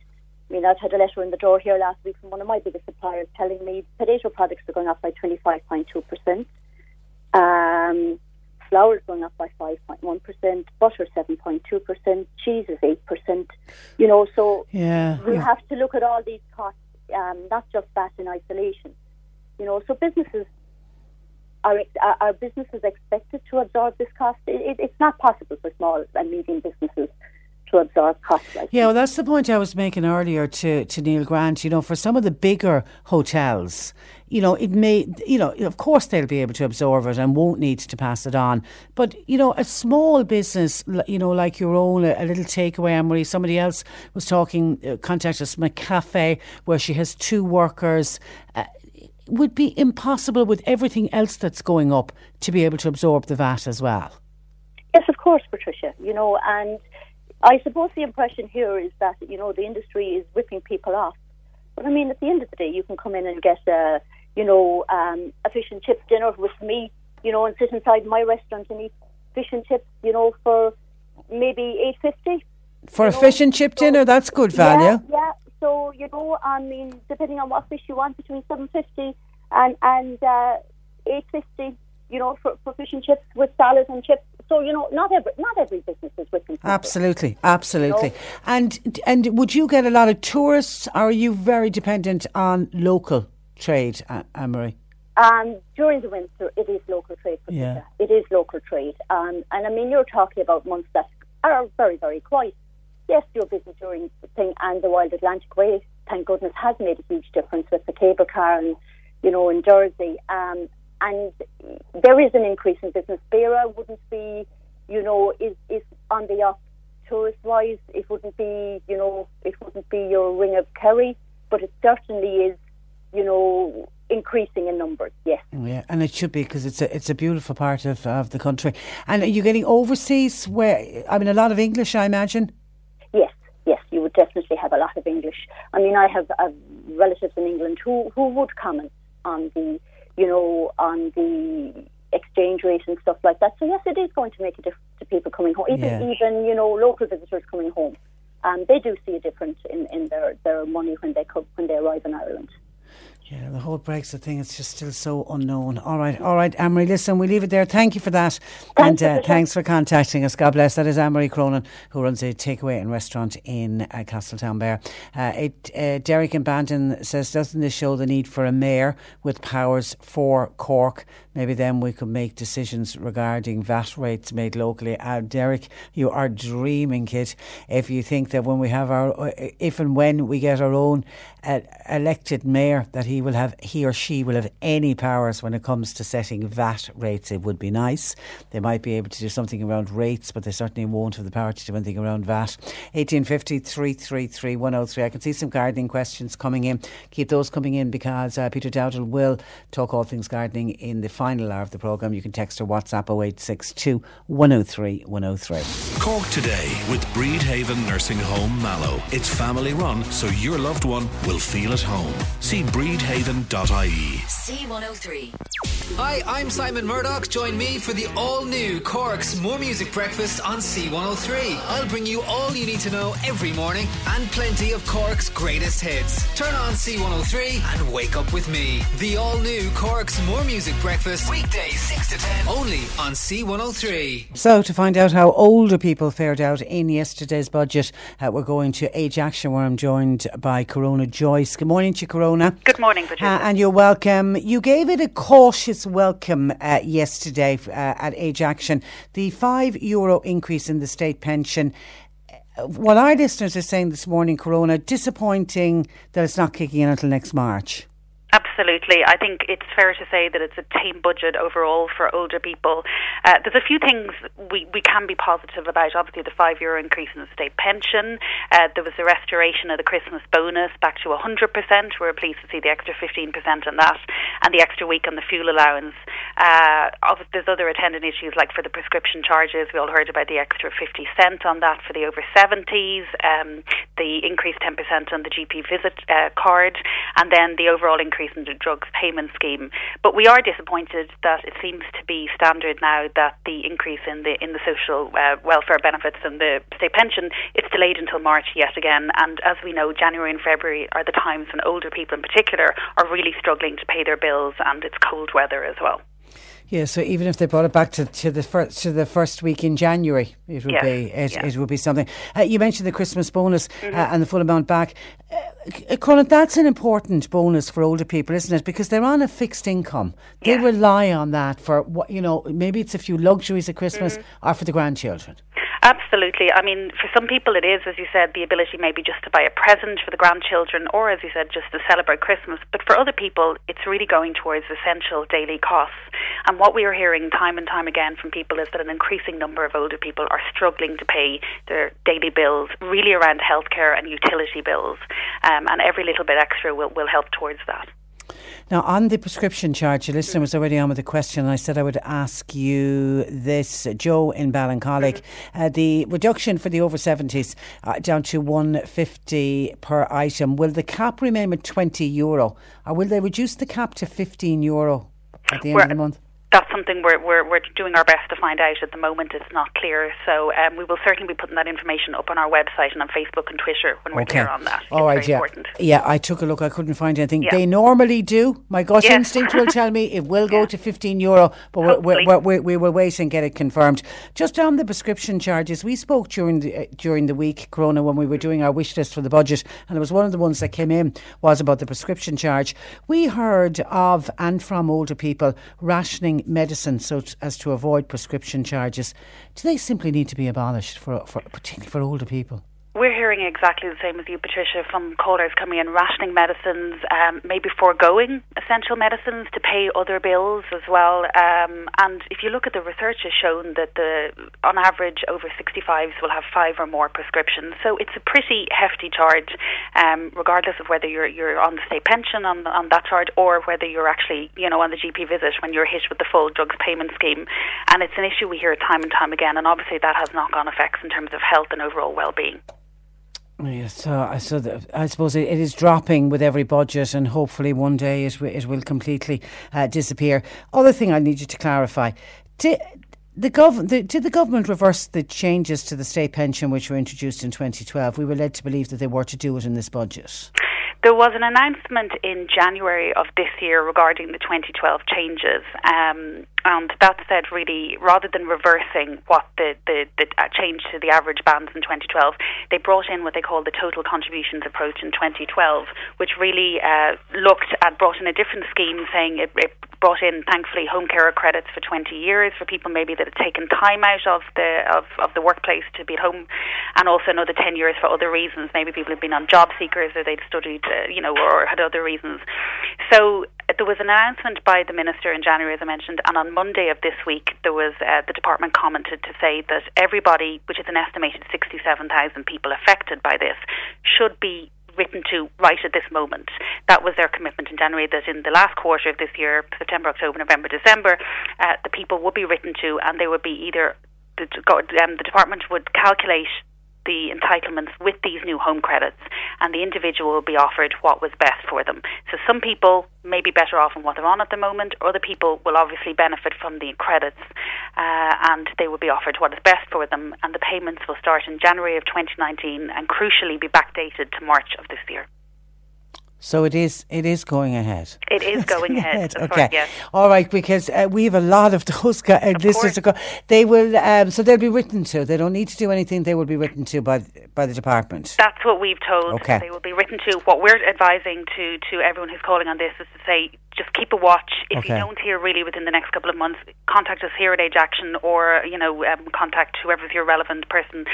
I mean, I've had a letter in the door here last week from one of my biggest suppliers telling me potato products are going up by 25.2%. Um, flour is going up by 5.1%, butter 7.2%, cheese is 8%. You know, so Yeah, we yeah. have to look at all these costs, um, not just that in isolation. You know, so businesses are, are businesses expected to absorb this cost? It, it, it's not possible for small and medium businesses to absorb costs like Yeah, well, that's the point I was making earlier to, to Niall Grant. You know, for some of the bigger hotels, you know, it may, you know, of course they'll be able to absorb it and won't need to pass it on. But, you know, a small business, you know, like your own, a, a little takeaway, Anne-Marie, somebody else was talking, uh, contacted us from a cafe where she has two workers. Uh, would be impossible with everything else that's going up to be able to absorb the VAT as well. Yes, of course, Patricia. You know, and I suppose the impression here is that you know the industry is ripping people off. But I mean, at the end of the day, you can come in and get a you know um, a fish and chips dinner with me, you know, and sit inside my restaurant and eat fish and chips, you know, for maybe eight fifty. For a fish and chip dinner, that's good value. Yeah, yeah. So you know, I mean, depending on what fish you want, between seven fifty and and uh, eight fifty. You know, for, for fish and chips with salad and chips. So you know, not every not every business is with them. Absolutely, absolutely. And and would you get a lot of tourists? Or are you very dependent on local trade, A- Anne-Marie? Um, during the winter, it is local trade. Patricia. It is local trade. Um, and I mean, you're talking about months that are very, very quiet. Yes, your busy during the thing and the Wild Atlantic Way, thank goodness, has made a huge difference with the cable car and, you know, in Dursey. Um, and there is an increase in business. Beara wouldn't be, you know, is, is on the up tourist wise. It wouldn't be, you know, it wouldn't be your ring of Kerry, but it certainly is, you know, increasing in numbers. Yes. Yeah, and it should be because it's a it's a beautiful part of, of the country. And are you getting overseas? Where I mean, a lot of English, I imagine. Yes, yes, you would definitely have a lot of English. I mean, I have uh, relatives in England who, who would comment on the, you know, on the exchange rate and stuff like that. So yes, it is going to make a difference to people coming home, even Yeah. even you know local visitors coming home. Um, they do see a difference in, in their, their money when they come, when they arrive in Ireland. Yeah, the whole Brexit thing, it's just still so unknown. All right, all right, Anne-Marie, listen, we leave it there. Thank you for that. and uh, thanks for contacting us. God bless. That is Anne-Marie Cronin, who runs a takeaway and restaurant in uh, Castletownbere. Uh, it, uh, Derek in Bandon says, doesn't this show the need for a mayor with powers for Cork? Maybe then we could make decisions regarding VAT rates made locally. Uh, Derek, you are dreaming, kid. If you think that when we have our, uh, if and when we get our own uh, elected mayor, that he will have, he or she will have any powers when it comes to setting VAT rates, it would be nice. They might be able to do something around rates, but they certainly won't have the power to do anything around VAT. 1850 333 103. I can see some gardening questions coming in. Keep those coming in because uh, Peter Dowdall will talk all things gardening in the final hour of the programme. You can text or WhatsApp 0862 103 103. Cork today with Bridhaven Nursing Home Mallow. It's family run, so your loved one will feel at home. See bridhaven.ie. C103. Hi, I'm Simon Murdoch. Join me for the all new Cork's More Music Breakfast on C103. I'll bring you all you need to know every morning and plenty of Cork's greatest hits. Turn on C103 and wake up with me. The all new Cork's More Music Breakfast, weekdays 6 to 10, only on C103. So, to find out how older people fared out in yesterday's budget, uh, we're going to Age Action, where I'm joined by Corona Joyce. Good morning to you, Corona. Good morning, Patricia. Uh, and you're welcome. You gave it a cautious welcome uh, yesterday uh, at Age Action. The five euro increase in the state pension. uh, What our listeners are saying this morning, Corona, disappointing that it's not kicking in until next March. Absolutely. I think it's fair to say that it's a tame budget overall for older people. Uh, there's a few things we, we can be positive about. Obviously, the five euro increase in the state pension. Uh, there was a restoration of the Christmas bonus back to 100%. We're pleased to see the extra 15% on that and the extra week on the fuel allowance. Uh, there's other attendant issues like for the prescription charges. We all heard about the extra 50 cent on that for the over 70s, um, the increased 10% on the GP visit uh, card, and then the overall increase in the drugs payment scheme. But we are disappointed that it seems to be standard now that the increase in the in the social uh, welfare benefits and the state pension it's delayed until March yet again. And as we know, January and February are the times when older people in particular are really struggling to pay their bills, and it's cold weather as well. Yeah, so even if they brought it back to, to the first to the first week in January, it would Yes, be it, yeah. it would be something. Uh, you mentioned the Christmas bonus Mm-hmm. uh, and the full amount back. Uh, Colin, that's an important bonus for older people, isn't it? Because they're on a fixed income. They rely on that for what you know. Maybe it's a few luxuries at Christmas Mm-hmm. or for the grandchildren. Absolutely. I mean, for some people, it is, as you said, the ability maybe just to buy a present for the grandchildren, or as you said, just to celebrate Christmas. But for other people, it's really going towards essential daily costs. And what we are hearing time and time again from people is that an increasing number of older people are struggling to pay their daily bills, really around healthcare and utility bills. Um, and every little bit extra will, will help towards that. Now, on the prescription charge, your listener was already on with a question, and I said I would ask you this. Joe in Ballincollig, uh, the reduction for the over 70s uh, down to 150 per item, will the cap remain at 20 euro, or will they reduce the cap to 15 euro at the end of the month? That's something we're, we're, we're doing our best to find out at the moment. It's not clear. So um, we will certainly be putting that information up on our website and on Facebook and Twitter when we're clear on that. All it's right, very yeah. important. Yeah, I took a look. I couldn't find anything. Yeah. They normally do. My gut Yes. instinct will tell me it will go to 15 euro, but we're, we're, we're, we we will wait and get it confirmed. Just on the prescription charges, we spoke during the, uh, during the week, Corona, when we were doing our wish list for the budget, and it was one of the ones that came in was about the prescription charge. We heard of and from older people rationing medicine so t- as to avoid prescription charges. Do they simply need to be abolished for, for particularly for older people? We're hearing exactly the same as you, Patricia, from callers coming in, rationing medicines, um, maybe foregoing essential medicines to pay other bills as well. Um, and if you look at the research, has shown that the, on average, over 65s will have five or more prescriptions. So it's a pretty hefty charge, um, regardless of whether you're you're on the state pension on on that charge or whether you're actually you know on the GP visit when you're hit with the full drugs payment scheme. And it's an issue we hear time and time again. And obviously that has knock-on effects in terms of health and overall well-being. Yes, so, I- so I suppose it, it is dropping with every budget, and hopefully one day it, it will completely uh, disappear. Other thing I need you to clarify: did the, gov- the, did the government reverse the changes to the state pension which were introduced in 2012? We were led to believe that they were to do it in this budget. There was an announcement in January of this year regarding the 2012 changes, um, and that said, really, rather than reversing what the, the, the uh, change to the average bands in 2012, they brought in what they call the total contributions approach in 2012, which really uh, looked at, brought in a different scheme, saying it, it brought in, thankfully, home care credits for 20 years for people maybe that had taken time out of the of, of the workplace to be at home, and also another 10 years for other reasons. Maybe people had been on job seekers or they'd studied, uh, you know, or had other reasons. So there was an announcement by the minister in January, as I mentioned, and on Monday of this week, there was uh, the department commented to say that everybody, which is an estimated 67,000 people affected by this, should be written to right at this moment. That was their commitment in January that in the last quarter of this year, September, October, November, December, uh, the people would be written to and they would be either, the, um, the department would calculate the entitlements with these new home credits and the individual will be offered what was best for them. So some people may be better off on what they're on at the moment, other people will obviously benefit from the credits uh, and they will be offered what is best for them and the payments will start in January of 2019 and crucially be backdated to March of this year. So it is. It is going ahead. It is going ahead. Okay. yes. All right. Because uh, we have a lot of those guys, uh, listeners. to go- They will. Um, so they'll be written to. They don't need to do anything. They will be written to by by the department. That's what we've told. Okay. They will be written to. What we're advising to, to everyone who's calling on this is to say, just keep a watch. If you don't hear really within the next couple of months, contact us here at Age Action or, you know, um, contact whoever's your relevant person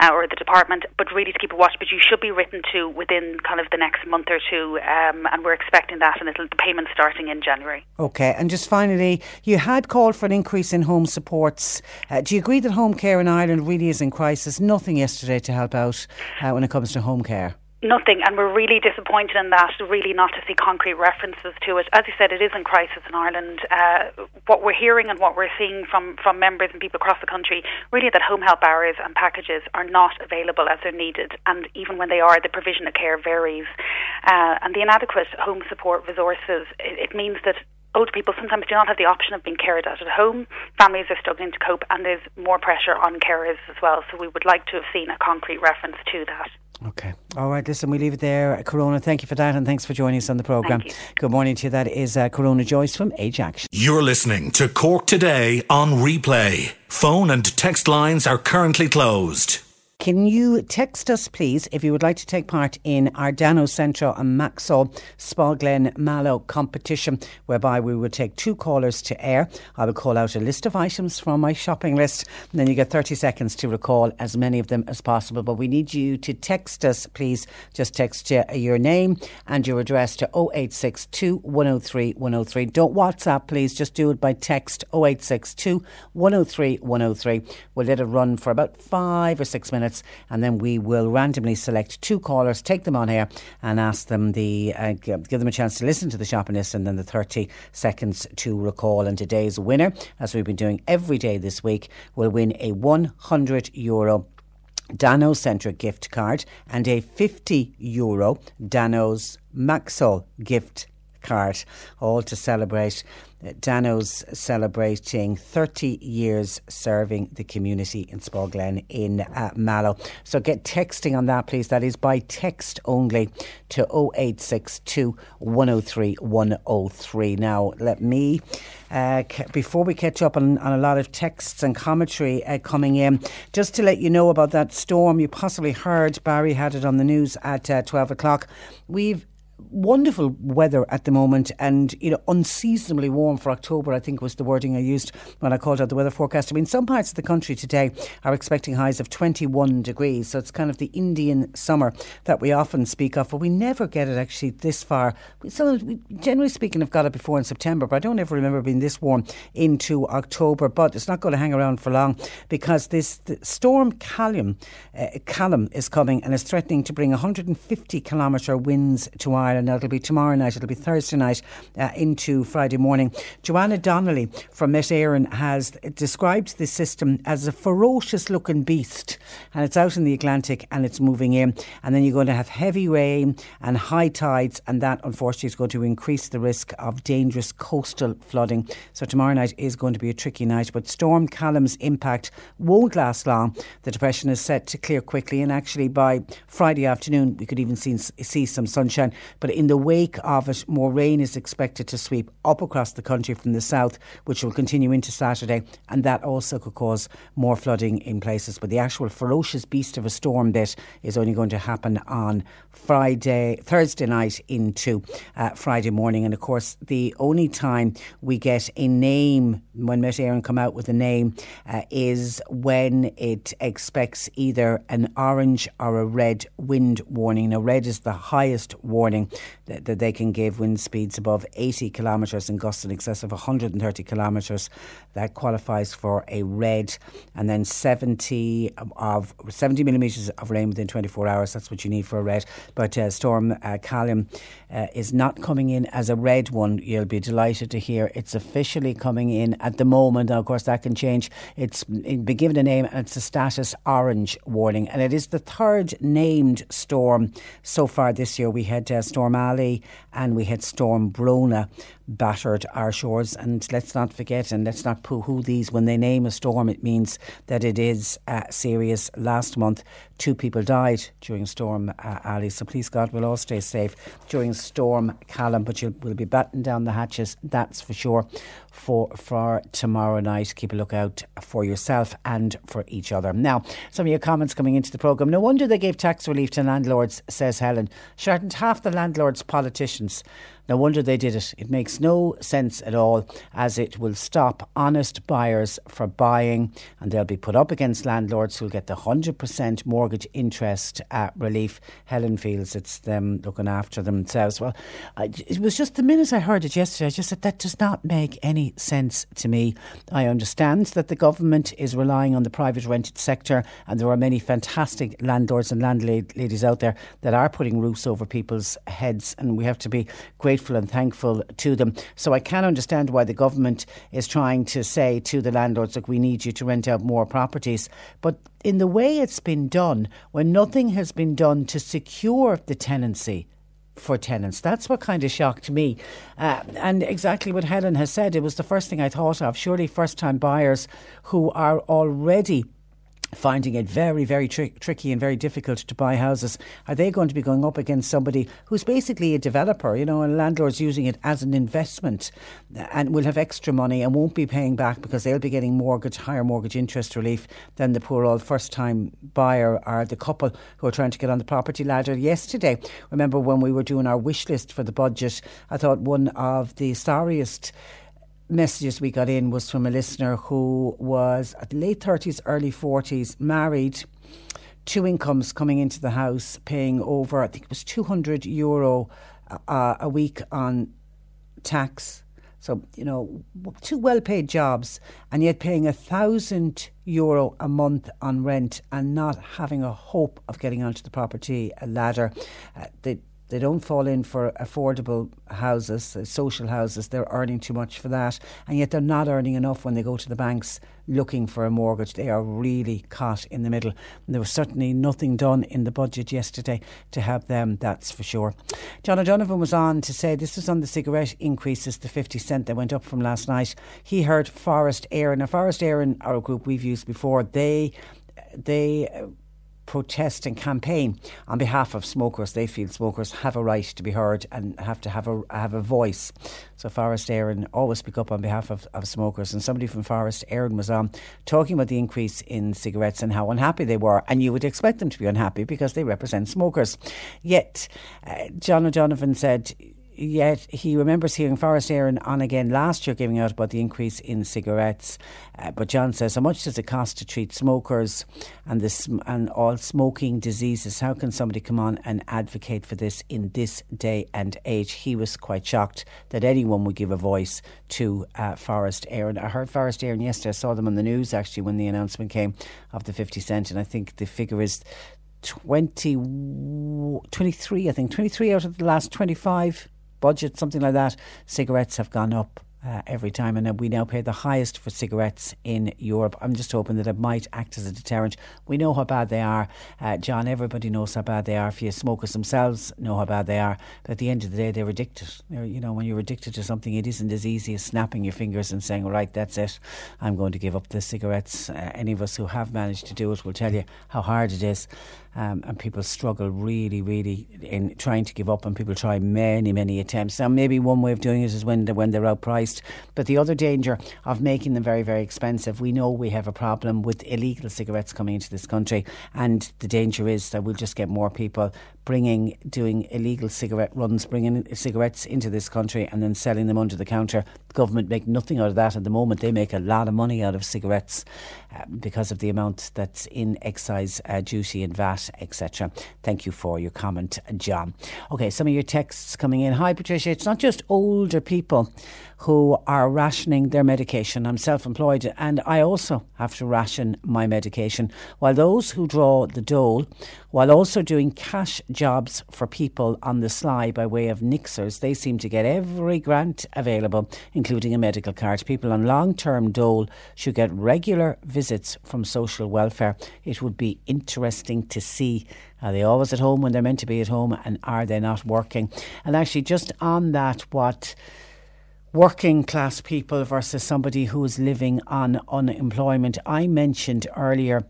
uh, or the department. But really to keep a watch. But you should be written to within kind of the next month or two. Um, and we're expecting that and it'll, the payment starting in January. Okay. And just finally, you had called for an increase in home supports. Uh, do you agree that home care in Ireland really is in crisis? Nothing yesterday to help out uh, when it comes to home care. Nothing, and we're really disappointed in that. Really, not to see concrete references to it. As you said, it is in crisis in Ireland. Uh, what we're hearing and what we're seeing from from members and people across the country, really, that home help hours and packages are not available as they're needed, and even when they are, the provision of care varies, uh, and the inadequate home support resources. It, it means that older people sometimes do not have the option of being cared at at home. Families are struggling to cope, and there's more pressure on carers as well. So we would like to have seen a concrete reference to that. Okay. All right. Listen, we leave it there. Corona, thank you for that and thanks for joining us on the programme. Good morning to you. That is uh, Corona Joyce from Age Action. You're listening to Cork Today on replay. Phone and text lines are currently closed. Can you text us, please, if you would like to take part in our Dano Centra and Maxol Spalglen Mallow competition, whereby we will take two callers to air. I will call out a list of items from my shopping list, and then you get 30 seconds to recall as many of them as possible. But we need you to text us, please. Just text your name and your address to 0862 103 103. Don't WhatsApp, please. Just do it by text 0862 103 103. We'll let it run for about five or six minutes minutes, and then we will randomly select two callers, take them on air, and ask them the uh, give them a chance to listen to the shopping list, and then the 30 seconds to recall. And today's winner, as we've been doing every day this week, will win a 100 euro. Dano's Centra gift card and a 50 euro Dano's Maxol gift card, all to celebrate Dano's celebrating 30 years serving the community in Spalglen in uh, Mallow. So get texting on that, please. That is by text only to 0862 103 103. Now, let me. Uh, before we catch up on, on, a lot of texts and commentary uh, coming in, just to let you know about that storm you possibly heard, Barry had it on the news at uh, 12 o'clock. We've wonderful weather at the moment and you know unseasonably warm for October I think was the wording I used when I called out the weather forecast. I mean some parts of the country today are expecting highs of 21 degrees so it's kind of the Indian summer that we often speak of but we never get it actually this far. We, we generally speaking have got it before in September but I don't ever remember being this warm into October but it's not going to hang around for long because this storm Callum uh, Callum is coming and is threatening to bring 150 kilometre winds to Ireland Ireland. It'll be tomorrow night, it'll be Thursday night uh, into Friday morning. Joanna Donnelly from Met Éireann has described this system as a ferocious looking beast and it's out in the Atlantic and it's moving in. And then you're going to have heavy rain and high tides, and that unfortunately is going to increase the risk of dangerous coastal flooding. So tomorrow night is going to be a tricky night, but Storm Callum's impact won't last long. The depression is set to clear quickly, and actually by Friday afternoon, we could even see, see some sunshine. But in the wake of it, more rain is expected to sweep up across the country from the south, which will continue into Saturday, and that also could cause more flooding in places. But the actual ferocious beast of a storm that is only going to happen on Friday, Thursday night into uh, Friday morning. And of course, the only time we get a name when Met Éireann come out with a name uh, is when it expects either an orange or a red wind warning. Now, red is the highest warning that, that they can give wind speeds above 80 kilometres and gusts in excess of 130 kilometres. That qualifies for a red, and then 70 of 70 millimetres of rain within 24 hours. That's what you need for a red. But uh, Storm uh, Callum uh, is not coming in as a red one. You'll be delighted to hear it's officially coming in at the moment. Now, of course, that can change. It's been given a name, and it's a status orange warning, and it is the third named storm so far this year. We had uh, Storm Ali and we had Storm Bronagh battered our shores. And let's not forget and let's not poo hoo these. When they name a storm, it means that it is uh, serious. Last month, two people died during Storm uh, Ali. So please, God, we'll all stay safe during Storm Callum. But you'll, we'll be batting down the hatches, that's for sure, for, for tomorrow night. Keep a lookout for yourself and for each other. Now, some of your comments coming into the programme. No wonder they gave tax relief to landlords, says Helen. Shouldn't half the landlords politicians? No wonder they did it. It makes no sense at all, as it will stop honest buyers from buying, and they'll be put up against landlords who'll get the 100% mortgage interest uh, relief. Helen feels it's them looking after themselves. Well, I, it was just the minute I heard it yesterday, I just said that does not make any sense to me. I understand that the government is relying on the private rented sector, and there are many fantastic landlords and landladies out there that are putting roofs over people's heads, and we have to be grateful grateful and thankful to them. So I can understand why the government is trying to say to the landlords, look, we need you to rent out more properties. But in the way it's been done, when nothing has been done to secure the tenancy, for tenants. That's what kind of shocked me. Uh, and exactly what Helen has said, it was the first thing I thought of. Surely first time buyers who are already finding it very, very tri- tricky and very difficult to buy houses. Are they going to be going up against somebody who's basically a developer, you know, and landlords using it as an investment uh, and will have extra money and won't be paying back because they'll be getting mortgage, higher mortgage interest relief than the poor old first time buyer or the couple who are trying to get on the property ladder. Yesterday, remember when we were doing our wish list for the budget, I thought one of the sorriest messages we got in was from a listener who was at late 30s, early 40s, married, two incomes coming into the house, paying over, I think it was 200 euro uh, a week on tax. So, you know, two well paid jobs and yet paying a thousand euro a month on rent and not having a hope of getting onto the property ladder. Uh, they, they don't fall in for affordable houses, uh, social houses. They're earning too much for that. And yet they're not earning enough when they go to the banks looking for a mortgage. They are really caught in the middle. And there was certainly nothing done in the budget yesterday to help them, that's for sure. John O'Donovan was on to say this was on the cigarette increases, the 50 cent that went up from last night. He heard Forest Éireann. Now, Forest Éireann in our group we've used before, they, they, uh, protest and campaign on behalf of smokers. They feel smokers have a right to be heard and have to have a have a voice. So Forest Éireann always speak up on behalf of, of smokers. And somebody from Forest Éireann was on talking about the increase in cigarettes and how unhappy they were. And you would expect them to be unhappy because they represent smokers. Yet, uh, John O'Donovan said yet he remembers hearing Forest Éireann on again last year giving out about the increase in cigarettes. Uh, but John says, how much does it cost to treat smokers and this and all smoking diseases? How can somebody come on and advocate for this in this day and age? He was quite shocked that anyone would give a voice to uh, Forest Éireann. I heard Forest Éireann yesterday. I saw them on the news actually when the announcement came of the 50 cent, and I think the figure is 20, 23, I think, 23 out of the last 25 budget, something like that, cigarettes have gone up. Uh, every time, and we now pay the highest for cigarettes in Europe. I'm just hoping that it might act as a deterrent. We know how bad they are, uh, John. Everybody knows how bad they are. If you smokers themselves know how bad they are, but at the end of the day, they're addicted. They're, you know, when you're addicted to something, it isn't as easy as snapping your fingers and saying, "Right, that's it. I'm going to give up the cigarettes." Uh, any of us who have managed to do it will tell you how hard it is. Um, and people struggle really, really in trying to give up, and people try many, many attempts. Now, maybe one way of doing it is when they're, when they're outpriced, but the other danger of making them very, very expensive, we know we have a problem with illegal cigarettes coming into this country, and the danger is that we'll just get more people bringing, doing illegal cigarette runs, bringing cigarettes into this country and then selling them under the counter. The government make nothing out of that at the moment. They make a lot of money out of cigarettes uh, because of the amount that's in excise uh, duty and VAT, etc. Thank you for your comment, John. Okay, some of your texts coming in. Hi, Patricia. It's not just older people who are rationing their medication. I'm self employed and I also have to ration my medication. While those who draw the dole, while also doing cash jobs for people on the sly by way of nixers, they seem to get every grant available, including a medical card. People on long term dole should get regular visits from social welfare. It would be interesting to see are they always at home when they're meant to be at home and are they not working? And actually, just on that, what working class people versus somebody who's living on unemployment. I mentioned earlier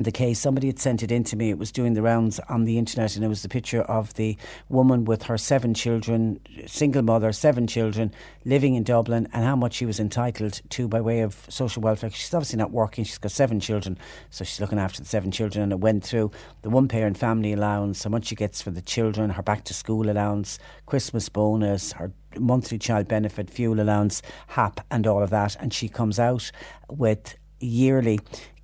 the case. Somebody had sent it in to me. It was doing the rounds on the internet, and it was the picture of the woman with her seven children, single mother, seven children, living in Dublin, and how much she was entitled to by way of social welfare. She's obviously not working. She's got seven children, so she's looking after the seven children. And it went through the one parent family allowance, how much she gets for the children, her back to school allowance, Christmas bonus, her monthly child benefit, fuel allowance, HAP, and all of that. And she comes out with yearly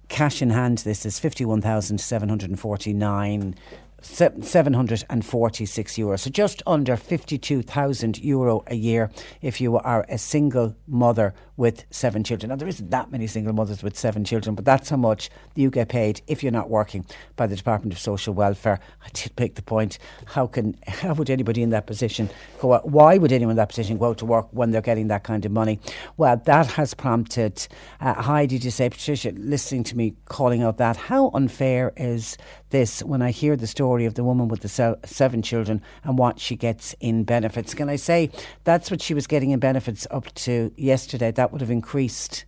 cash in hand, this is 51,749 746 euro. So just under 52,000 euro a year if you are a single mother with seven children. Now, there isn't that many single mothers with seven children, but that's how much you get paid if you're not working by the Department of Social Welfare. I did make the point how can how would anybody in that position go out? Why would anyone in that position go out to work when they're getting that kind of money? Well, that has prompted uh, Heidi to say, Patricia, listening to me calling out that, how unfair is this when I hear the story of the woman with the seven children and what she gets in benefits? Can I say that's what she was getting in benefits up to yesterday? That that would have increased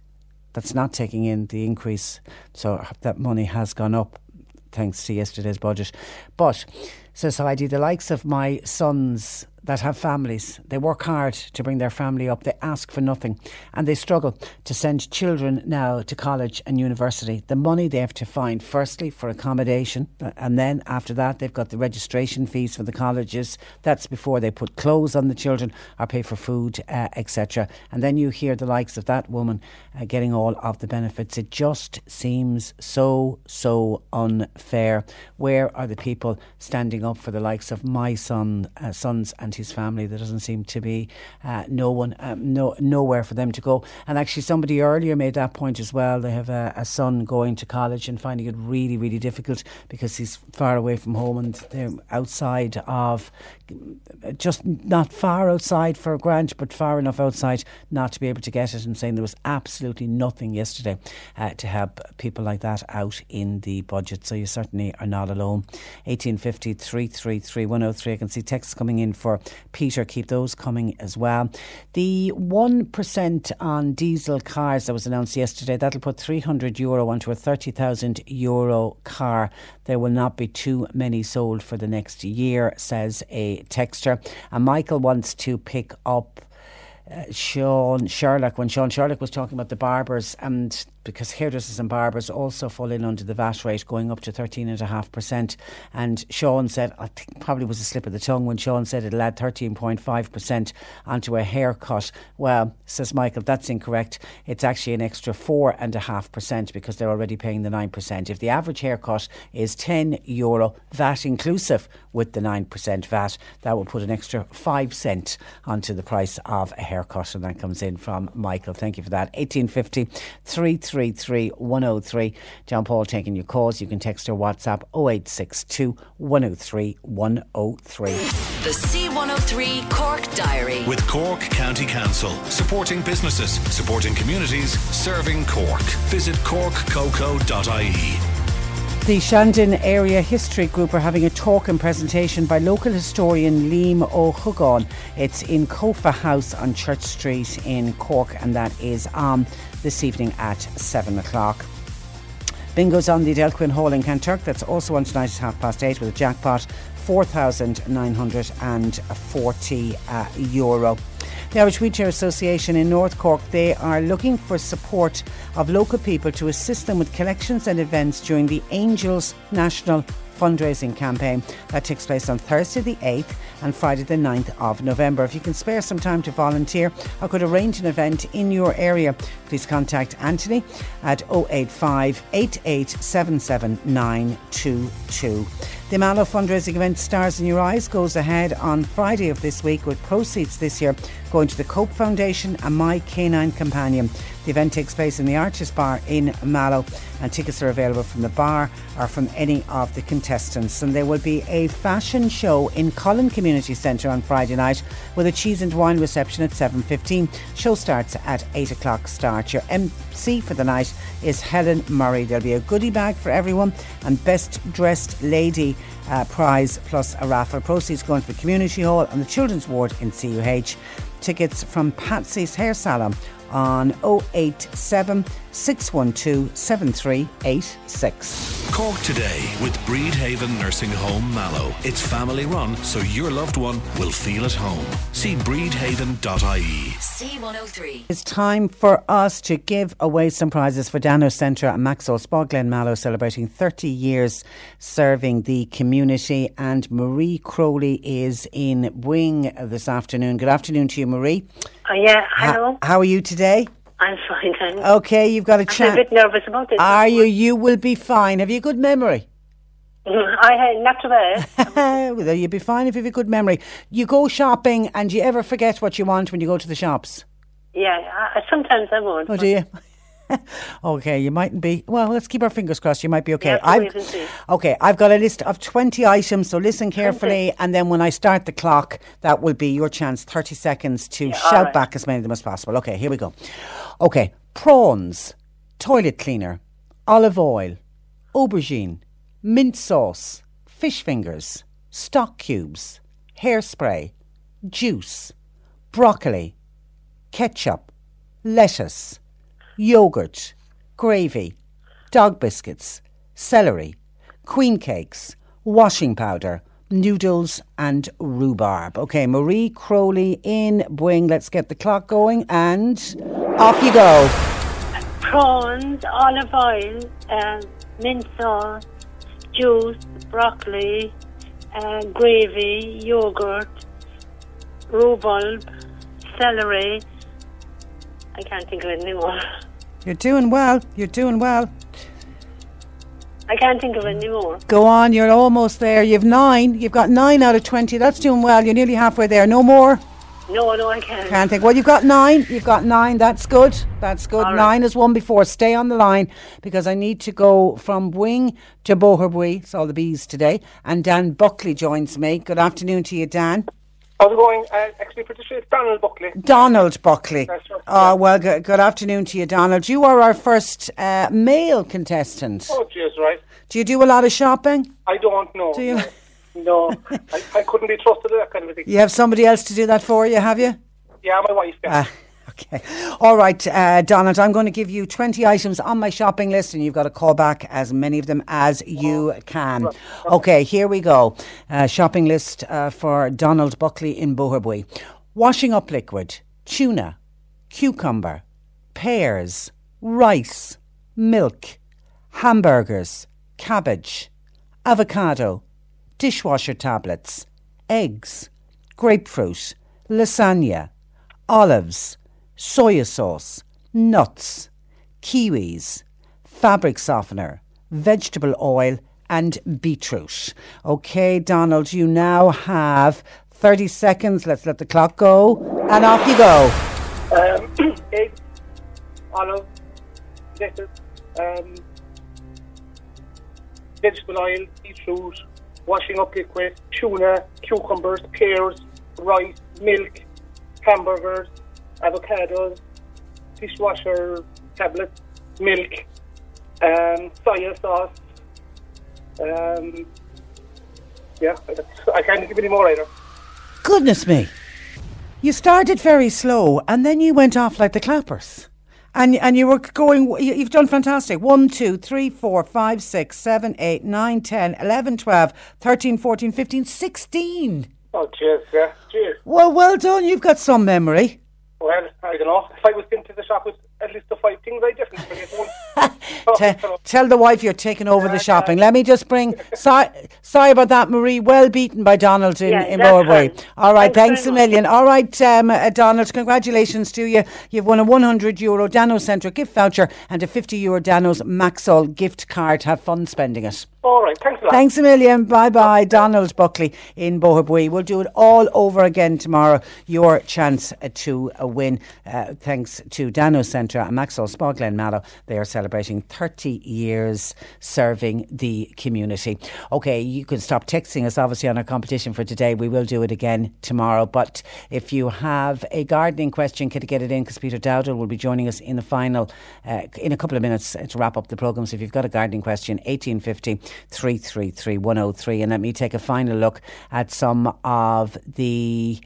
that's not taking in the increase. So that money has gone up thanks to yesterday's budget. But, Heidi, the likes of my sons that have families. They work hard to bring their family up. They ask for nothing and they struggle to send children now to college and university. The money they have to find, firstly, for accommodation, and then after that, they've got the registration fees for the colleges. That's before they put clothes on the children or pay for food, uh, etc. And then you hear the likes of that woman uh, getting all of the benefits. It just seems so, so unfair. Where are the people standing up for the likes of my son, uh, sons and his family. There doesn't seem to be uh, no one, um, no nowhere for them to go. And actually, somebody earlier made that point as well. They have a, a, son going to college and finding it really, really difficult because he's far away from home and they're outside of, just not far outside for a grant, but far enough outside not to be able to get it. And saying there was absolutely nothing yesterday uh, to help people like that out in the budget. So you certainly are not alone. 1850 333 103. I can see texts coming in for Peter, keep those coming as well. The 1% on diesel cars that was announced yesterday, that'll put 300 euro onto a 30,000 euro car. There will not be too many sold for the next year, says a texter. And Michael wants to pick up. Uh, Sean Sherlock, when Sean Sherlock was talking about the barbers and because hairdressers and barbers also fall in under the VAT rate going up to 13.5%. And Sean said, I think probably was a slip of the tongue when Sean said it'll add 13.5% onto a haircut. Well, says Michael, that's incorrect. It's actually an extra 4.5% because they're already paying the 9%. If the average haircut is 10 euro, VAT inclusive with the 9% VAT, that will put an extra 5 cent onto the price of a haircut. And that comes in from Michael. Thank you for that. 1850 333 103. John Paul taking your calls. You can text or WhatsApp 0862 103 103. The C103 Cork Diary. With Cork County Council. Supporting businesses, supporting communities, serving Cork. Visit corkcoco.ie. The Shandon Area History Group are having a talk and presentation by local historian Liam O'Hugon. It's in Kofa House on Church Street in Cork, and that is on this evening at 7 o'clock. Bingo's on the Delquin Hall in Kanturk. That's also on tonight at half past eight with a jackpot, 4,940 uh, euro. The Irish Wheelchair Association in North Cork, they are looking for support of local people to assist them with collections and events during the Angels National fundraising campaign that takes place on Thursday the 8th and Friday the 9th of November. If you can spare some time to volunteer or could arrange an event in your area, please contact Anthony at 085 8877922. The Mallow fundraising event Stars in Your Eyes goes ahead on Friday of this week with proceeds this year going to the Cope Foundation and My Canine Companion. The event takes place in the Arches Bar in Mallow and tickets are available from the bar or from any of the contestants. And there will be a fashion show in Cullen Community Centre on Friday night with a cheese and wine reception at 7.15. Show starts at 8 o'clock start. Your MC for the night is Helen Murray. There'll be a goodie bag for everyone and best dressed lady uh, prize plus a raffle. Proceeds going to the community hall and the children's ward in CUH. Tickets from Patsy's Hair Salon on 087 612 7386. Cork today with Bridhaven Nursing Home Mallow. It's family run, so your loved one will feel at home. See bridhaven.ie. C103. It's time for us to give away some prizes for Danos Centra and Maxol Spa Glen Mallow celebrating 30 years serving the community. And Marie Crowley is in Bweeng this afternoon. Good afternoon to you, Marie. Oh, yeah, hello. How, how are you today? I'm fine, thanks. Okay, you've got a I'm chance. a bit nervous about this. Are you? You will be fine. Have you a good memory? I had not too bad. well, you'll be fine if you have a good memory. You go shopping and you ever forget what you want when you go to the shops? Yeah, I, sometimes I would. Oh, do you? okay, you mightn't be. Well, let's keep our fingers crossed. You might be okay. I've, wait and see. okay, I've got a list of 20 items, so listen carefully. And then when I start the clock, that will be your chance 30 seconds to all shout right. back as many of them as possible. Okay, here we go. Okay, prawns, toilet cleaner, olive oil, aubergine, mint sauce, fish fingers, stock cubes, hairspray, juice, broccoli, ketchup, lettuce, yogurt, gravy, dog biscuits, celery, queen cakes, washing powder, noodles and rhubarb. Okay, Marie Crowley in Bweeng. Let's get the clock going and off you go. Prawns, olive oil, uh, mint sauce, juice, broccoli, uh, gravy, yogurt, rhubarb, celery. I can't think of it anymore. You're doing well. You're doing well. I can't think of it anymore. Go on, you're almost there. You've nine. You've got nine out of 20. That's doing well. You're nearly halfway there. No more? No, no, I can't. Can't think. Well, you've got nine. You've got nine. That's good. That's good. All right. Nine is one before. Stay on the line because I need to go from Bweeng to Boherbue. It's all the bees today. And Dan Buckley joins me. Good afternoon to you, Dan. How's it going? Uh, actually, pretty sure it's Donald Buckley. Donald Buckley. That's right. Oh, well, good, good afternoon to you, Donald. You are our first uh, male contestant. Oh, cheers, right. Do you do a lot of shopping? I don't know. Do you? No, I, I couldn't be trusted with that kind of thing. You have somebody else to do that for you, have you? Yeah, my wife. Yeah. Ah, okay. All right, uh, Donald, I'm going to give you 20 items on my shopping list, and you've got to call back as many of them as you can. Okay, here we go. Uh, shopping list uh, for Donald Buckley in Boherbue. Washing up liquid, tuna, cucumber, pears, rice, milk, hamburgers, cabbage, avocado, dishwasher tablets, eggs, grapefruit, lasagna, olives, soya sauce, nuts, kiwis, fabric softener, vegetable oil, and beetroot. Okay, Donald, you now have 30 seconds. Let's let the clock go. And off you go. Um, olive, lettuce, um, vegetable oil, beetroot, washing up liquid, tuna, cucumbers, pears, rice, milk, hamburgers, avocados, dishwasher tablets, milk, um, soya sauce. Um, yeah, I can't give any more either. Goodness me. You started very slow and then you went off like the clappers. And, and you were going, you- you've done fantastic. 1, 2, 3, 4, 5, 6, 7, 8, 9, 10, 11, 12, 13, 14, 15, 16. Oh, cheers, yeah, cheers. Well, well done. You've got some memory. Well, I don't know. If I was into the shop with at least the five things, I definitely forget one. Te- tell the wife you're taking over the shopping. Let me just bring. Sorry, sorry about that, Marie. Well beaten by Donald in, Yeah, in fine. All right, Thanks thanks a million. All right, um, uh, Donald, congratulations to you. You've won a 100 euro Danos Centra gift voucher and a 50 euro Dano's Maxol gift card. Have fun spending it. All right, thanks a lot. Thanks a million. Bye bye. Donald Buckley in Boherbue. We'll do it all over again tomorrow. Your chance to win. Uh, thanks to Danos Centra and Maxol Spa Glen Mallow. They are celebrating 30 years serving the community. Okay, you can stop texting us obviously on our competition for today. We will do it again tomorrow. But if you have a gardening question, can you get it in? Because Peter Dowdall will be joining us in the final uh, in a couple of minutes to wrap up the programme. So if you've got a gardening question, 1850 333 103. And let me take a final look at some of the.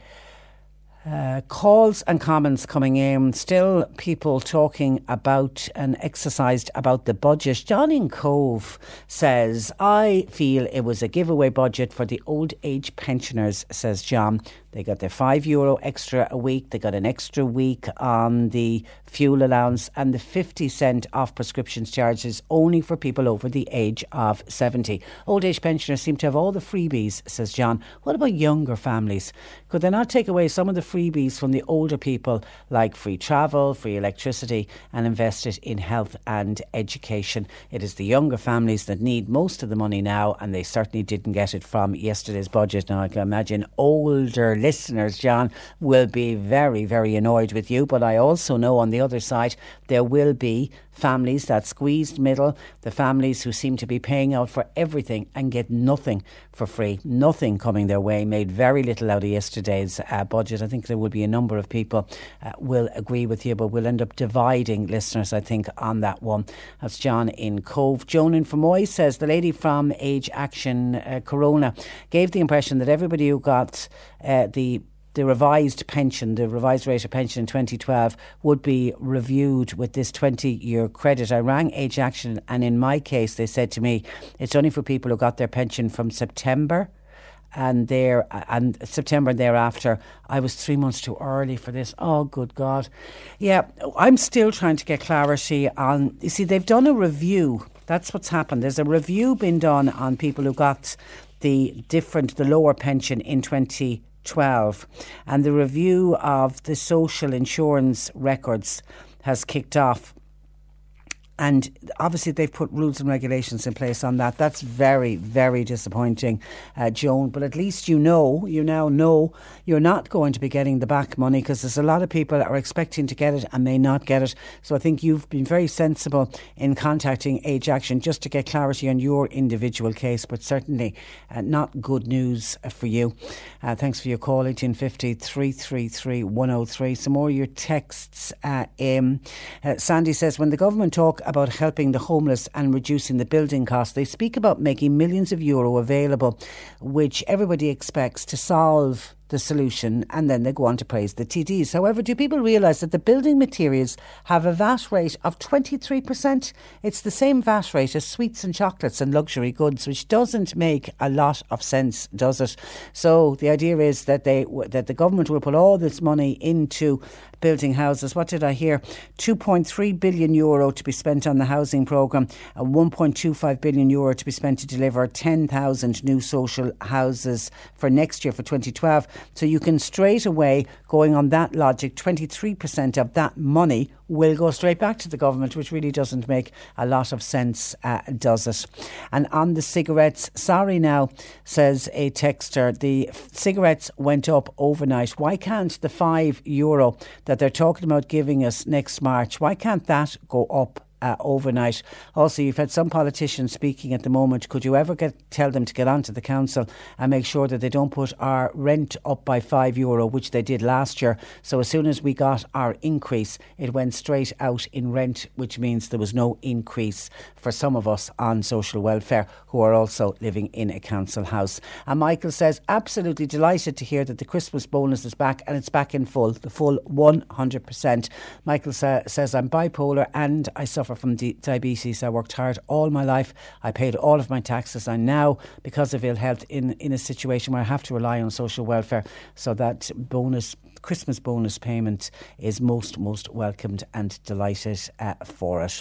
Uh, calls and comments coming in. Still, people talking about and exercised about the budget. John in Cobh says, I feel it was a giveaway budget for the old age pensioners, says John. They got their five euro extra a week. They got an extra week on the fuel allowance and the 50 cent off prescriptions charges only for people over the age of 70. Old age pensioners seem to have all the freebies, says John. What about younger families? Could they not take away some of the freebies from the older people, like free travel, free electricity, and invest it in health and education? It is the younger families that need most of the money now, and they certainly didn't get it from yesterday's budget. Now, I can imagine older listeners, John, will be very, very annoyed with you, but I also know on the other side there will be families that squeezed middle, the families who seem to be paying out for everything and get nothing for free, nothing coming their way, made very little out of yesterday's uh, budget. I think there will be a number of people uh, will agree with you, but we'll end up dividing listeners, I think, on that one. That's John in Cobh. Joan in Fermoy says the lady from Age Action uh, Corona gave the impression that everybody who got uh, the the revised pension, the revised rate of pension in 2012 would be reviewed with this 20 year credit. I rang Age Action, and in my case, they said to me it's only for people who got their pension from September and there and September and thereafter, I was three months too early for this. Oh, good God! Yeah, I'm still trying to get clarity on. You see, they've done a review. That's what's happened. There's a review been done on people who got the different, the lower pension in 2012, and the review of the social insurance records has kicked off and obviously they've put rules and regulations in place on that. That's very, very disappointing, uh, Joan. But at least you know, you now know you're not going to be getting the back money because there's a lot of people that are expecting to get it and may not get it. So I think you've been very sensible in contacting Age Action just to get clarity on your individual case, but certainly uh, not good news uh, for you. Uh, thanks for your call, 1850 333 103. Some more of your texts. Uh, um, uh, Sandy says, when the government talk about helping the homeless and reducing the building costs. They speak about making millions of euro available, which everybody expects to solve the solution and then they go on to praise the TDs. However, do people realise that the building materials have a VAT rate of 23%? It's the same VAT rate as sweets and chocolates and luxury goods, which doesn't make a lot of sense, does it? So the idea is that they that the government will put all this money into building houses. What did I hear? 2.3 billion euro to be spent on the housing programme and 1.25 billion euro to be spent to deliver 10,000 new social houses for next year for 2012. So you can straight away, going on that logic, 23% of that money will go straight back to the government, which really doesn't make a lot of sense, uh, does it? And on the cigarettes, sorry now, says a texter, the cigarettes went up overnight. Why can't the five euro that they're talking about giving us next March, why can't that go up uh, overnight. Also, you've had some politicians speaking at the moment. Could you ever get tell them to get onto the council and make sure that they don't put our rent up by five euro, which they did last year? So as soon as we got our increase, it went straight out in rent, which means there was no increase for some of us on social welfare who are also living in a council house. And Michael says, absolutely delighted to hear that the Christmas bonus is back and it's back in full, the full 100%. Michael sa- says, I'm bipolar and I suffer suffer from di- diabetes. I worked hard all my life. I paid all of my taxes. I'm now, because of ill health, in, in a situation where I have to rely on social welfare. So that bonus Christmas bonus payment is most, most welcomed and delighted uh, for it.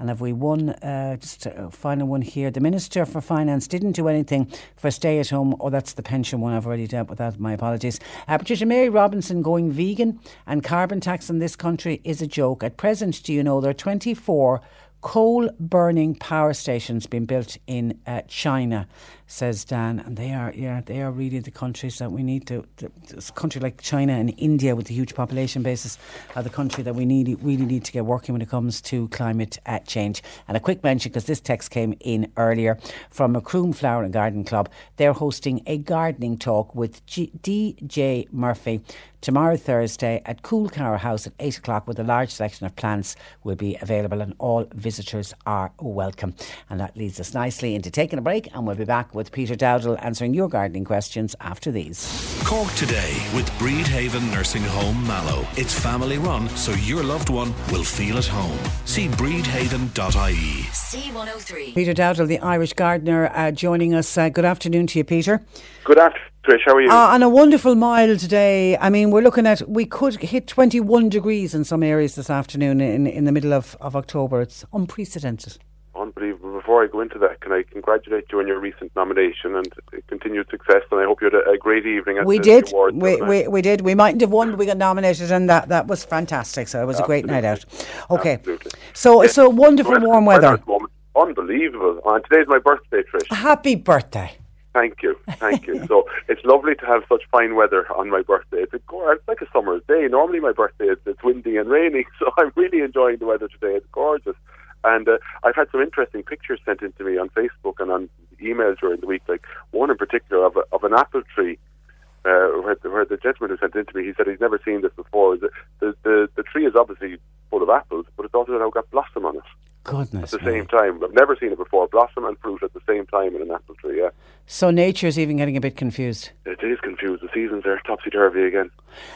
And have we one, uh, just a final one here? The Minister for Finance didn't do anything for stay at home. Oh, that's the pension one. I've already dealt with that. My apologies. Uh, Patricia Mary Robinson going vegan and carbon tax in this country is a joke. At present, do you know there are 24 coal burning power stations being built in uh, China says Dan, and they are yeah they are really the countries that we need to. This country like China and India with a huge population basis are the country that we need really need to get working when it comes to climate uh, change. And a quick mention because this text came in earlier from Macroom Flower and Garden Club. They're hosting a gardening talk with G- DJ Murphy tomorrow Thursday at Coolcower House at 8 o'clock with a large selection of plants will be available and all visitors are welcome. And that leads us nicely into taking a break and we'll be back with Peter Dowdall answering your gardening questions after these. Cork today with Bridhaven Nursing Home Mallow. It's family run, so your loved one will feel at home. See bridhaven.ie. C103. Peter Dowdall, the Irish gardener, uh, joining us. Uh, good afternoon to you, Peter. Good afternoon. Trish, how are you? Uh, on a wonderful mile today. I mean, we're looking at, we could hit 21 degrees in some areas this afternoon in, in the middle of, of October. It's unprecedented. Unbelievable. Before I go into that, can I congratulate you on your recent nomination and continued success? And I hope you had a, a great evening at we the did. awards We, we, we did. We mightn't have won, but we got nominated, and that, that was fantastic. So it was a great night out. Okay. So so wonderful warm weather. Unbelievable. And today's my birthday, Trish. Happy birthday. Thank you, thank you. so it's lovely to have such fine weather on my birthday. It's, a, it's like a summer's day. Normally my birthday is it's windy and rainy, so I'm really enjoying the weather today. It's gorgeous, and uh, I've had some interesting pictures sent in to me on Facebook and on emails during the week. Like one in particular of a, of an apple tree. Uh, where, the, where the gentleman who sent it in to me, he said he's never seen this before. The, the, the, the tree is obviously full of apples, but it's also now got blossom on it Goodness. at the same time. I've never seen it before. Blossom and fruit at the same time in an apple tree. Yeah, So nature's even getting a bit confused. it is confused. The seasons are topsy turvy again.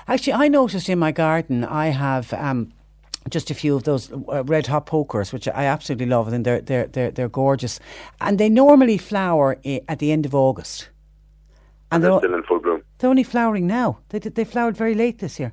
Actually, I noticed in my garden I have. Um, just a few of those uh, red hot pokers, which I absolutely love, and they're they're they're, they're gorgeous. And they normally flower I- at the end of August. And they're, they're still in full bloom. they're only flowering now. They they flowered very late this year.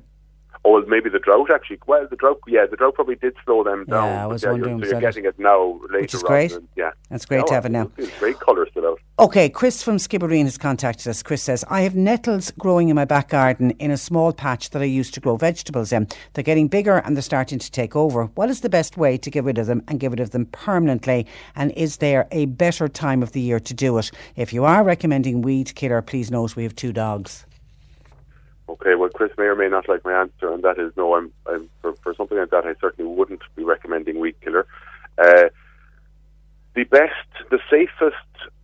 Oh, well, maybe the drought actually. Well, the drought, yeah, the drought probably did slow them down. Yeah, I was yeah, wondering, You're, so you're getting it now later. Which is great. than- yeah, That's great to have it now. Great colours still out. Okay, Chris from Skibbereen has contacted us. Chris says, I have nettles growing in my back garden in a small patch that I used to grow vegetables in. They're getting bigger and they're starting to take over. What is the best way to get rid of them and get rid of them permanently? And is there a better time of the year to do it? If you are recommending weed killer, please note we have two dogs. Okay, well, Chris may or may not like my answer, and that is no. I'm, I'm for, for something like that. I certainly wouldn't be recommending weed killer. Uh, the best, the safest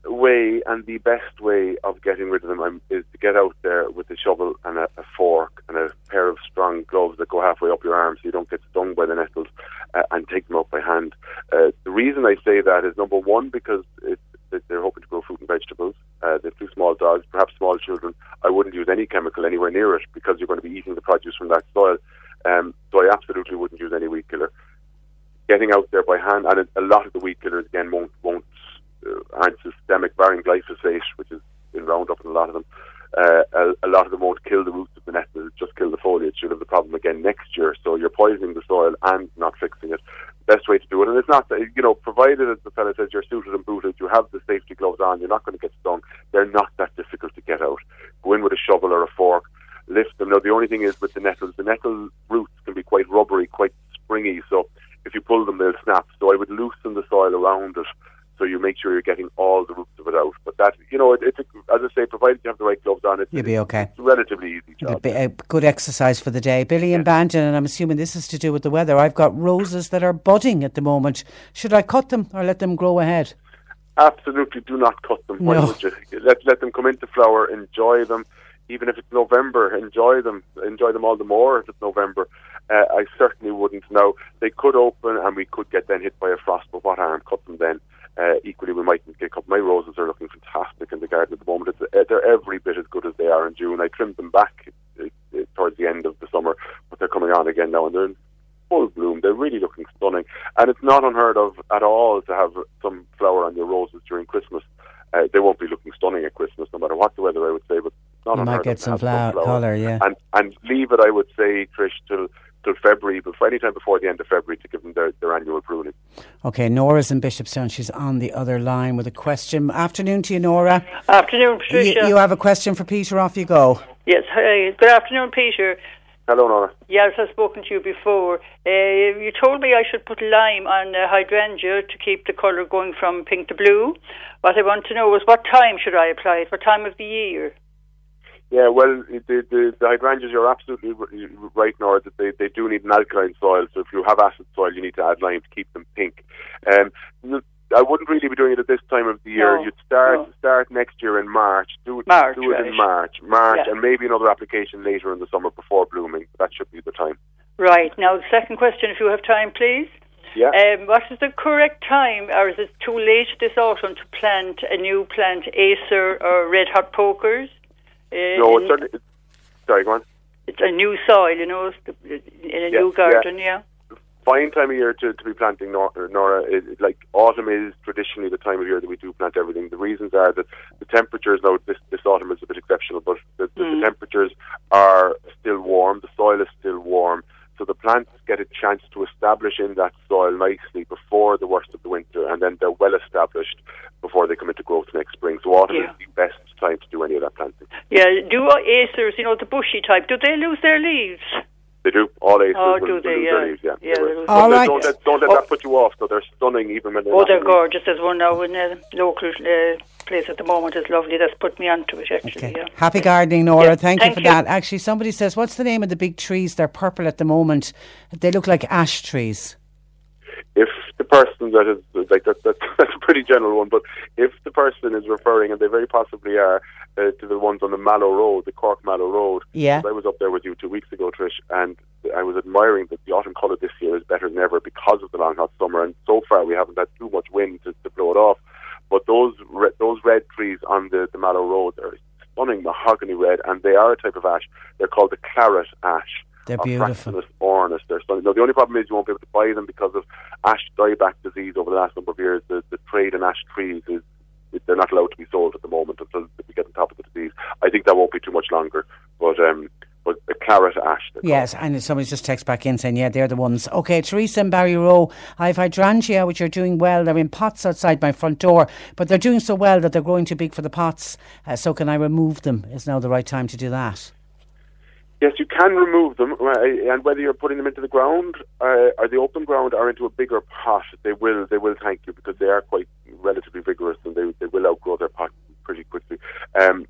way, and the best way of getting rid of them um, is to get out there with a shovel and a, a fork and a pair of strong gloves that go halfway up your arm, so you don't get stung by the nettles, uh, and take them out by hand. Uh, the reason I say that is number one because it, that they're hoping to grow fruit and vegetables. Uh, they're two small dogs, perhaps small children. I wouldn't use any chemical anywhere near it because you're going to be eating the produce from that soil. Um, so I absolutely wouldn't use any weed killer. Getting out there by hand, and a, lot of the weed killers again won't won't uh, aren't systemic, barring glyphosate, which is in Roundup in a lot of them. Uh, a, a lot of them won't kill the roots of the nettle, just kill the foliage. You'll have the problem again next year. So you're poisoning the soil and not fixing it. Best way to do it, and it's not, you know, provided as the fella says you're suited and booted, you have the safety gloves on, you're not going to get stung. They're not that difficult to get out. Go in with a shovel or a fork, lift them. Now the only thing is with the nettles, the nettle roots can be quite rubbery, quite springy. So if you pull them, they'll snap. So I would loosen the soil around it. So you make sure you're getting all the roots of it out. But that, you know, it, it's a, as I say, provided you have the right gloves on, it, You'll be okay. it's relatively easy job. a good exercise for the day. Billy and Bandon, and I'm assuming this is to do with the weather. I've got roses that are budding at the moment. Should I cut them or let them grow ahead? Absolutely, do not cut them. Why No. would you? Let let them come into flower. Enjoy them, even if it's November. Enjoy them. Enjoy them all the more if it's November. Uh, I certainly wouldn't. Now they could open, and we could get then hit by a frost. But what harm? Cut them then. Uh, equally, we might get cut. My roses are looking fantastic in the garden at the moment. It's, uh, they're every bit as good as they are in June. I trimmed them back uh, uh, towards the end of the summer, but they're coming on again now, and they're in full bloom. They're really looking stunning, and it's not unheard of at all to have some flower on your roses during Christmas. Uh, they won't be looking stunning at Christmas, no matter what the weather. I would say, but not You might get some flower- flower. colour, yeah. and and leave it. I would say, Trish, till till February, before any time before the end of February, to give them their, their annual pruning. Okay, Nora's in Bishopstown. She's on the other line with a question. Afternoon to you, Nora. Afternoon, You, Patricia. you have a question for Peter. Off you go. Yes, hi. Good afternoon, Peter. Hello, Nora. Yes, I've spoken to you before. Uh, you told me I should put lime on uh, hydrangea to keep the colour going from pink to blue. What I want to know is what time should I apply it? What time of the year? Yeah, well, the, the, the hydrangeas, you're absolutely right, Nora, that they, they do need an alkaline soil. So if you have acid soil, you need to add lime to keep them pink. Um, I wouldn't really be doing it at this time of the year. No, You'd start no. start next year in March. Do it, March, do it right. in March, March, Yeah. and maybe another application later in the summer before blooming. That should be the time. Right. Now, the second question, if you have time, please. Yeah. Um, what is the correct time, or is it too late this autumn to plant a new plant, Acer or Red Hot Pokers? Uh, no, it's certainly. It's, sorry, go on. it's a new soil, you know, in a Yeah, new garden, yeah. fine time of year to, to be planting Nor- Nora. It, like autumn is traditionally the time of year that we do plant everything. The reasons are that the temperatures now this, this autumn is a bit exceptional, but the, the, the temperatures are still warm. The soil is still warm, so the plants get a chance to establish in that soil nicely before the worst of the winter, and then they're well established before they come into growth next spring. So autumn Yeah. is the best time to do any of that planting. Yeah, do acers, you know, the bushy type, do they lose their leaves? They do. All aces Oh, will, do they? lose Yeah. their leaves, yeah. Yeah, They will. they lose But All they- right. Don't let, don't let that put you off, though. They're stunning even when they're Oh, they're in leaf. gorgeous. There's one now in a local uh, place at the moment. It's lovely. That's put me onto it, actually. Yeah. Happy gardening, Nora. Yeah, Thank, you for you. that. Actually, somebody says, "What's the name of the big trees? They're purple at the moment. They look like ash trees." if the person that is like that, that that's a pretty general one, but if the person is referring, and they very possibly are, uh, to the ones on the Mallow Road, the Cork Mallow Road. Yeah. I was up there with you two weeks ago, Trish, and I was admiring that the autumn colour this year is better than ever because of the long hot summer, and so far we haven't had too much wind to, to blow it off. But those re- those red trees on the, the Mallow Road are stunning mahogany red, and they are a type of ash. They're called the claret ash. They're beautiful. Ornis. They're stunning. Now, the only problem is you won't be able to buy them because of ash dieback disease over the last number of years. The, the trade in ash trees is they're not allowed to be sold at the moment until we get on top of the disease. I think that won't be too much longer. But um, but the claret ash. Yes, and somebody's just text back in saying, yeah, they're the ones. Okay, Teresa and Barryroe, I have hydrangea, which are doing well. They're in pots outside my front door, but they're doing so well that they're growing too big for the pots. Uh, so can I remove them? Is now the right time to do that? Yes, you can remove them, uh, and whether you're putting them into the ground uh, or the open ground or into a bigger pot, they will they will thank you because they are quite relatively vigorous and they they will outgrow their pot pretty quickly. Um,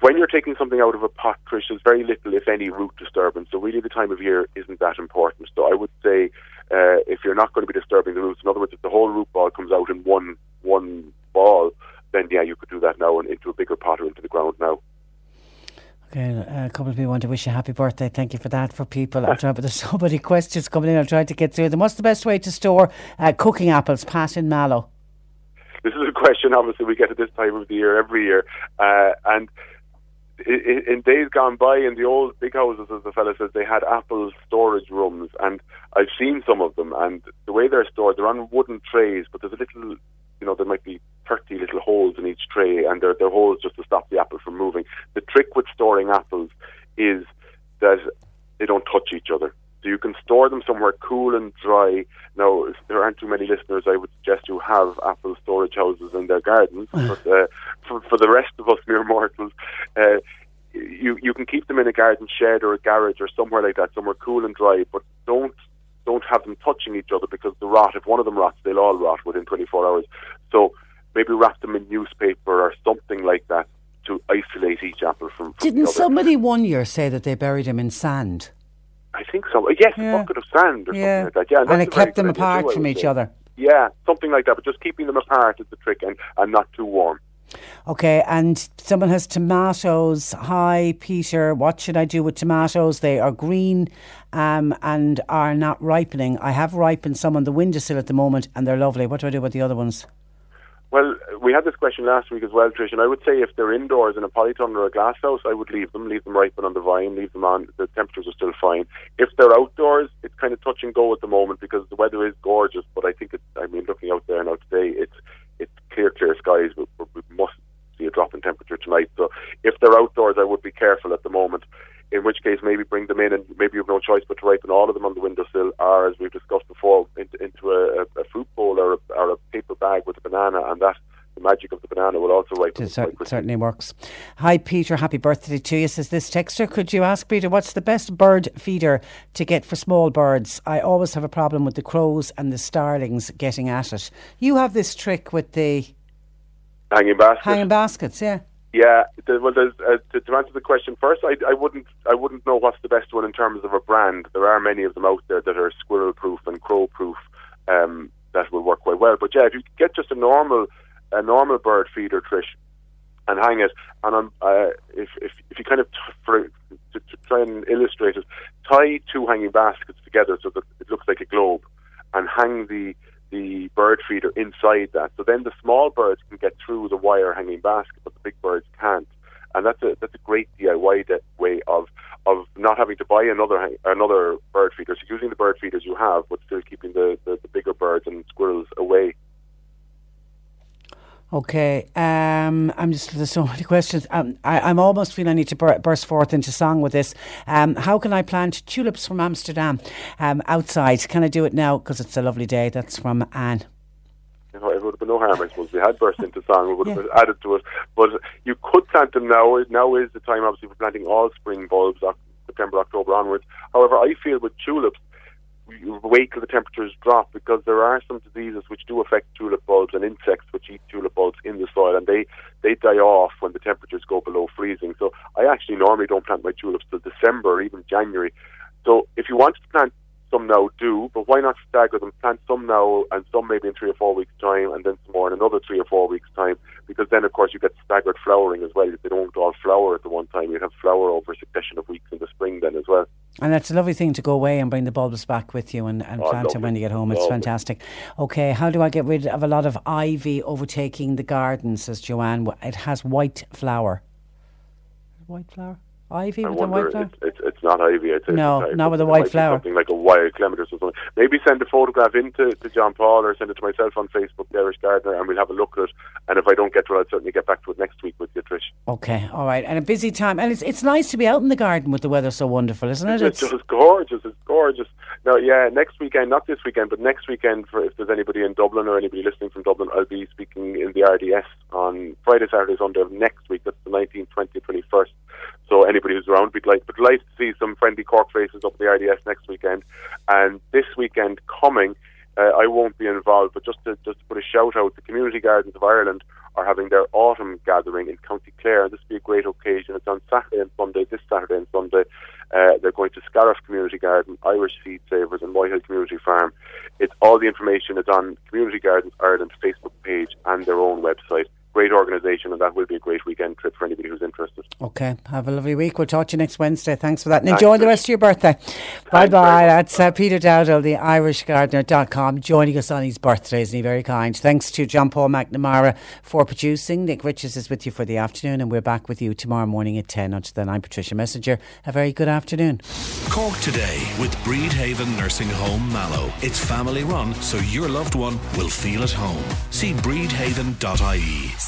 when you're taking something out of a pot, Trish, there's very little, if any, root disturbance. So really, the time of year isn't that important. So I would say uh, if you're not going to be disturbing the roots, in other words, if the whole root ball comes out in one one ball, then yeah, you could do that now and into a bigger pot or into the ground now. Okay, uh, a couple of people want to wish you a happy birthday. Thank you for that. For people, I'm trying, but there's so many questions coming in. I'm trying to get through them. What's the best way to store uh, cooking apples? Pat in Mallow. This is a question, obviously, we get at this time of the year every year, uh, and in, in days gone by, in the old big houses, as the fella says, they had apple storage rooms, and I've seen some of them. And the way they're stored, they're on wooden trays, but there's a little, you know, there might be 30 little holes in each tray, and they're, they're holes just to stop the apple from moving. The trick with storing apples is that they don't touch each other. So you can store them somewhere cool and dry. Now, if there aren't too many listeners, I would suggest you have apple storage houses in their gardens. but uh, for, for the rest of us mere mortals, uh, you you can keep them in a garden shed or a garage or somewhere like that, somewhere cool and dry. But don't don't have them touching each other because the rot. If one of them rots, they'll all rot within 24 hours. So maybe wrap them in newspaper or something like that to isolate each apple from. from Didn't somebody one year say that they buried him in sand? I think so. Uh, yes, a bucket of sand or Yeah. something like that. Yeah, And that's it kept them apart too, from each say. other. Yeah, something like that. But just keeping them apart is the trick, and, and not too warm. Okay, and someone has tomatoes. Hi, Peter. What should I do with tomatoes? They are green um, and are not ripening. I have ripened some on the windowsill at the moment, and they're lovely. What do I do with the other ones? Well, we had this question last week as well, Trish, and I would say if they're indoors in a polytunnel or a glass house, I would leave them, leave them ripen on the vine, leave them on. The temperatures are still fine. If they're outdoors, it's kind of touch and go at the moment because the weather is gorgeous. But I think it's. I mean, looking out there now today, it's it's clear, clear skies. We, we must see a drop in temperature tonight. So if they're outdoors, I would be careful at the moment. In which case, maybe bring them in, and maybe you have no choice but to ripen all of them on the windowsill, or as we've discussed before, into, into a, a, fruit bowl or a, or a paper bag with a banana, and that the magic of the banana will also ripen. It cer- certainly works. Hi, Peter. Happy birthday to you. Says this texter. Could you ask Peter what's the best bird feeder to get for small birds? I always have a problem with the crows and the starlings getting at it. You have this trick with the Hanging basket. hanging baskets, yeah. Yeah, well, there's, uh, to, to answer the question first, I, I wouldn't, I wouldn't know what's the best one in terms of a brand. There are many of them out there that are squirrel-proof and crow-proof um, that will work quite well. But yeah, if you get just a normal, a normal bird feeder, Trish, and hang it, and uh, if, if if you kind of t- for, to, to try and illustrate it, tie two hanging baskets together so that it looks like a globe, and hang the the bird feeder inside that. So then the small birds can get through the wire hanging basket, but the big birds can't. And that's a that's a great DIY de- way of of not having to buy another hang- another bird feeder. So using the bird feeders you have, but still keeping the, the, the bigger birds and squirrels away. Okay, um, I'm just there's so many questions. Um, I, I'm almost feel I need to bur- burst forth into song with this. Um, how can I plant tulips from Amsterdam um, outside? Can I do it now because it's a lovely day? That's from Anne. You know, it would have been no harm, I suppose. We had burst into song, we would have added to it. But you could plant them now. Now is the time, obviously, for planting all spring bulbs, September, October onwards. However, I feel with tulips, wait till the temperatures drop because there are some diseases which do affect tulip bulbs and insects which eat tulip bulbs in the soil and they, they die off when the temperatures go below freezing. So I actually normally don't plant my tulips till December or even January. So if you want to plant some now, do, but why not stagger them? Plant some now and some maybe in three or four weeks' time and then some more in another three or four weeks' time because then, of course, you get staggered flowering as well. If They don't all flower at the one time. You have flower over a succession of weeks in the spring then as well. And that's a lovely thing to go away and bring the bulbs back with you and, and Oh, plant them when you get home. It's Lovely. fantastic. Okay, how do I get rid of a lot of ivy overtaking the garden? Says Joanne. It has white flower. White flower? Ivy I with the wonder, white flower? It's, it's, it's not ivy. It's, No, it's, not with a white flower. Something like a wild clematis or something. Maybe send a photograph in to, to John Paul or send it to myself on Facebook, the Irish Gardener, and we'll have a look at it. And if I don't get to it, I'll certainly get back to it next week with you, Trish. Okay, all right. And a busy time. And it's it's nice to be out in the garden with the weather so wonderful, isn't it? It's just gorgeous. It's gorgeous. No, yeah, next weekend, not this weekend, but next weekend, for if there's anybody in Dublin or anybody listening from Dublin, I'll be speaking in the RDS on Friday, Saturday, Sunday of next week. That's the 19th, 20th, 21st. So anybody who's around, we'd like, but delighted to see some friendly Cork faces up at the RDS next weekend. And this weekend coming, uh, I won't be involved, but just to just to put a shout out, the Community Gardens of Ireland are having their autumn gathering in County Clare, and this will be a great occasion. It's on Saturday and Sunday, this Saturday and Sunday. Uh, they're going to Scariff Community Garden, Irish Seed Savers, and Whitehill Community Farm. It's all the information is on Community Gardens Ireland Facebook page and their own website. Great organisation, and that will be a great weekend trip for anybody who's interested. Okay, have a lovely week. We'll talk to you next Wednesday. Thanks for that. And Thanks, enjoy the rest of your birthday. Bye bye. That's uh, Peter Dowdall, the IrishGardener.com, joining us on his birthday. Isn't he very kind? Thanks to John Paul McNamara for producing. Nick Richards is with you for the afternoon, and we're back with you tomorrow morning at 10. Until then, I'm Patricia Messinger. A very good afternoon. Cork today with Bridhaven Nursing Home Mallow. It's family run, so your loved one will feel at home. See bridhaven.ie.